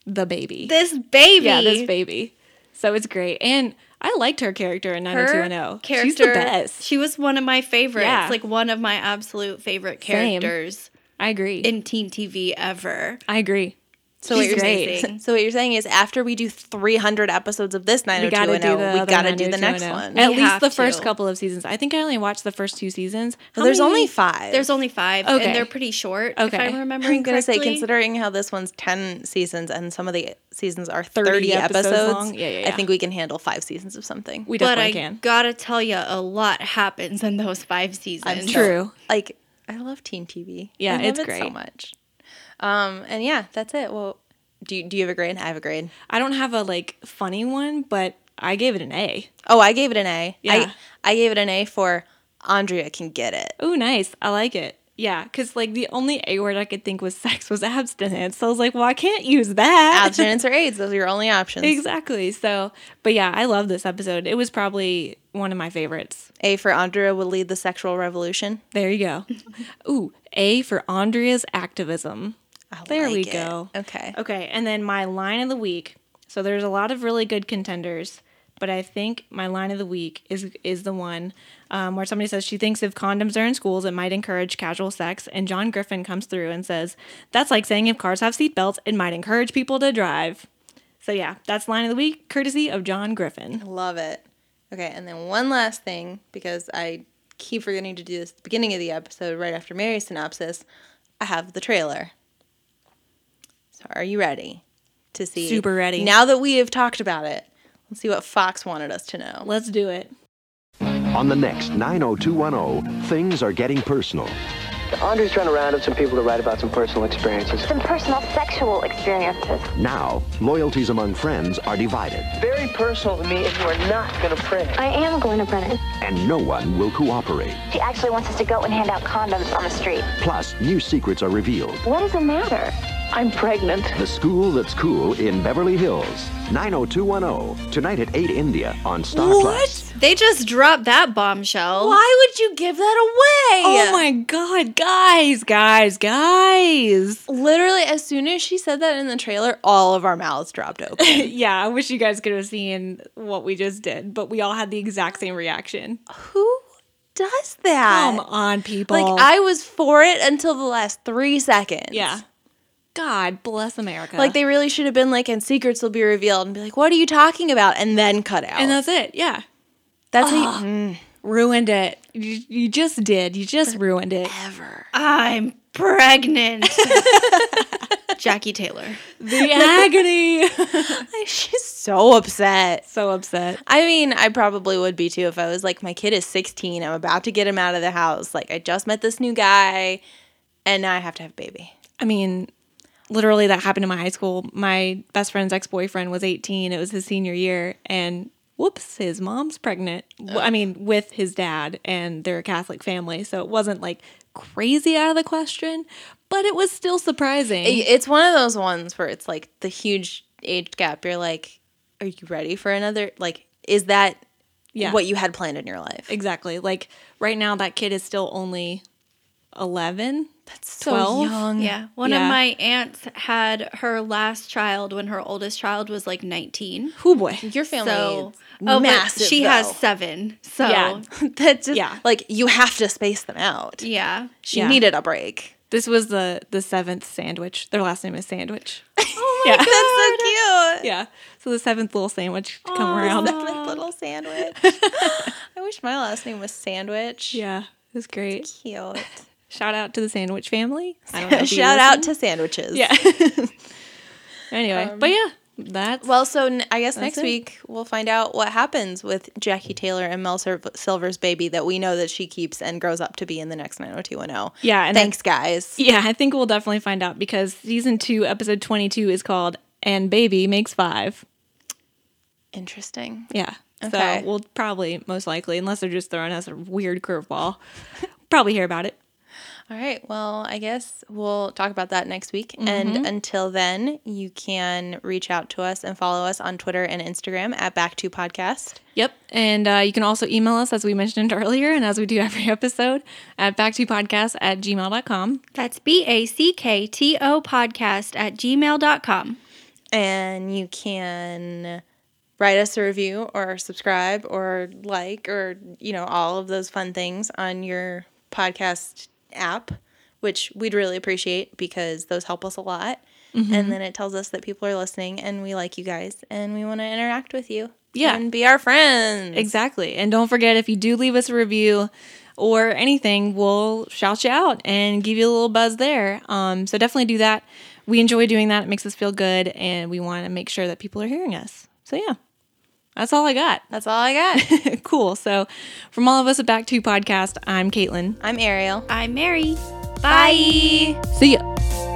the baby. This baby. yeah, this baby. So it's great, and I liked her character in Her 90210. character. She's the best. She was one of my favorites. Yeah. Like one of my absolute favorite characters. Same. characters I agree. in teen TV ever. I agree. So what you're great. saying? So what you're saying is, after we do 300 episodes of this We gotta oh oh, do the we gotta do the oh next one. At We least have the first to. couple of seasons. I think I only watched the first two seasons. How There's many- only five. There's only five, Okay. and they're pretty short. Okay. If I'm remembering I'm gonna say, considering how this one's 10 seasons and some of the seasons are 30, 30 episodes, episodes long? Yeah, yeah, I think we can handle five seasons of something. we definitely but I can. gotta tell you, a lot happens in those five seasons. I'm so- True. like, I love teen TV. Yeah, I love it's it so much. Um, and yeah, that's it. Well, do you, do you have a grade? I have a grade. I don't have a like funny one, but I gave it an A. Oh, I gave it an A. Yeah. I, I gave it an A for Andrea can get it. Oh, nice. I like it. Yeah, because like the only A word I could think was sex was abstinence. So I was like, well, I can't use that. Abstinence or AIDS, those are your only options. exactly. So, but yeah, I love this episode. It was probably one of my favorites. A for Andrea will lead the sexual revolution. There you go. Ooh, A for Andrea's activism. I There we it. go. Okay. Okay, and then my line of the week. So there's a lot of really good contenders, but I think my line of the week is is the one um, where somebody says she thinks if condoms are in schools, it might encourage casual sex, and John Griffin comes through and says that's like saying if cars have seatbelts, it might encourage people to drive. So yeah, that's line of the week, courtesy of John Griffin. Love it. Okay, and then one last thing, because I keep forgetting to do this at the beginning of the episode, right after Mary's synopsis, I have the trailer. So are you ready to see? Super ready. Now that we have talked about it, let's see what Fox wanted us to know. Let's do it. On the next 90210, things are getting personal. Andrea's trying to round up some people to write about some personal experiences. some personal sexual experiences. Now, loyalties among friends are divided, Very personal to me if you are not going to print. I am going to Brennan. and no one will cooperate. She actually wants us to go and hand out condoms on the street. Plus, new secrets are revealed. What is the matter? I'm pregnant. The School That's Cool in Beverly Hills. 90210. Tonight at 8 India on Star Plus. They just dropped that bombshell. Why would you give that away? Oh my god, guys, guys, guys. Literally, as soon as she said that in the trailer, all of our mouths dropped open. Yeah, I wish you guys could have seen what we just did, but we all had the exact same reaction. Who does that? Come on, people. Like I was for it until the last three seconds. yeah. God bless America. Like they really should have been like, and secrets will be revealed, and be like, "What are you talking about?" And then cut out. and that's it. Yeah. that's how you, mm. Ruined it. You, you just did. You just ruined it. ever. I'm pregnant. Jackie Taylor. The agony. She's so upset. so upset. I mean, I probably would be too if I was like, my kid is 16. I'm about to get him out of the house. Like, I just met this new guy, and now I have to have a baby. I mean, literally that happened in my high school. My best friend's ex-boyfriend was 18. It was his senior year and whoops, his mom's pregnant. I mean, with his dad and they're a Catholic family, so it wasn't like crazy out of the question, but it was still surprising. It's one of those ones where it's like the huge age gap. You're like, are you ready for another? Like, is that Yeah. what you had planned in your life? exactly. Like right now that kid is still only 11. That's So 12. young. Yeah. One Yeah. of my aunts had her last child when her oldest child was like 19. Oh boy. Your family So, is oh, massive. but she though. has seven. So, Yeah. yeah. That's just Yeah. like you have to space them out. Yeah she Yeah. needed a break. This was the the seventh sandwich. Their last name is Sandwich. Oh my Yeah. God that's so cute. yeah. So the seventh little sandwich to come around. Seventh little sandwich. I wish my last name was Sandwich. Yeah, it was great. Cute. Shout out to the sandwich family. I don't know Shout out to sandwiches. yeah. anyway, but um, yeah, that's Well, so n- I guess next it. week we'll find out what happens with Jackie Taylor and Mel Sil- Silver's baby that we know that she keeps and grows up to be in the next 90210. yeah. And Thanks, guys. yeah, I think we'll definitely find out because season two, episode twenty-two, is called "And Baby Makes Five. Interesting. Yeah. Okay. So we'll probably most likely, unless they're just throwing us a weird curveball, probably hear about it. All right. Well, I guess we'll talk about that next week. And until then, you can reach out to us and follow us on Twitter and Instagram at Back to Podcast. Yep. And uh, you can also email us, as we mentioned earlier, and as we do every episode, at Back to Podcast at gmail.com. That's B A C K T O podcast at gmail.com. And you can write us a review or subscribe or like or, you know, all of those fun things on your podcast app, which we'd really appreciate because those help us a lot. And then it tells us that people are listening and we like you guys and we want to interact with you. Yeah. And be our friends. Exactly. And don't forget, if you do leave us a review or anything, we'll shout you out and give you a little buzz there. Um, so definitely do that. We enjoy doing that. It makes us feel good, and we want to make sure that people are hearing us. So yeah, that's all I got. That's all I got. cool. So from all of us at Back to Podcast, I'm Caitlin. I'm Ariel. I'm Mary. Bye. See ya.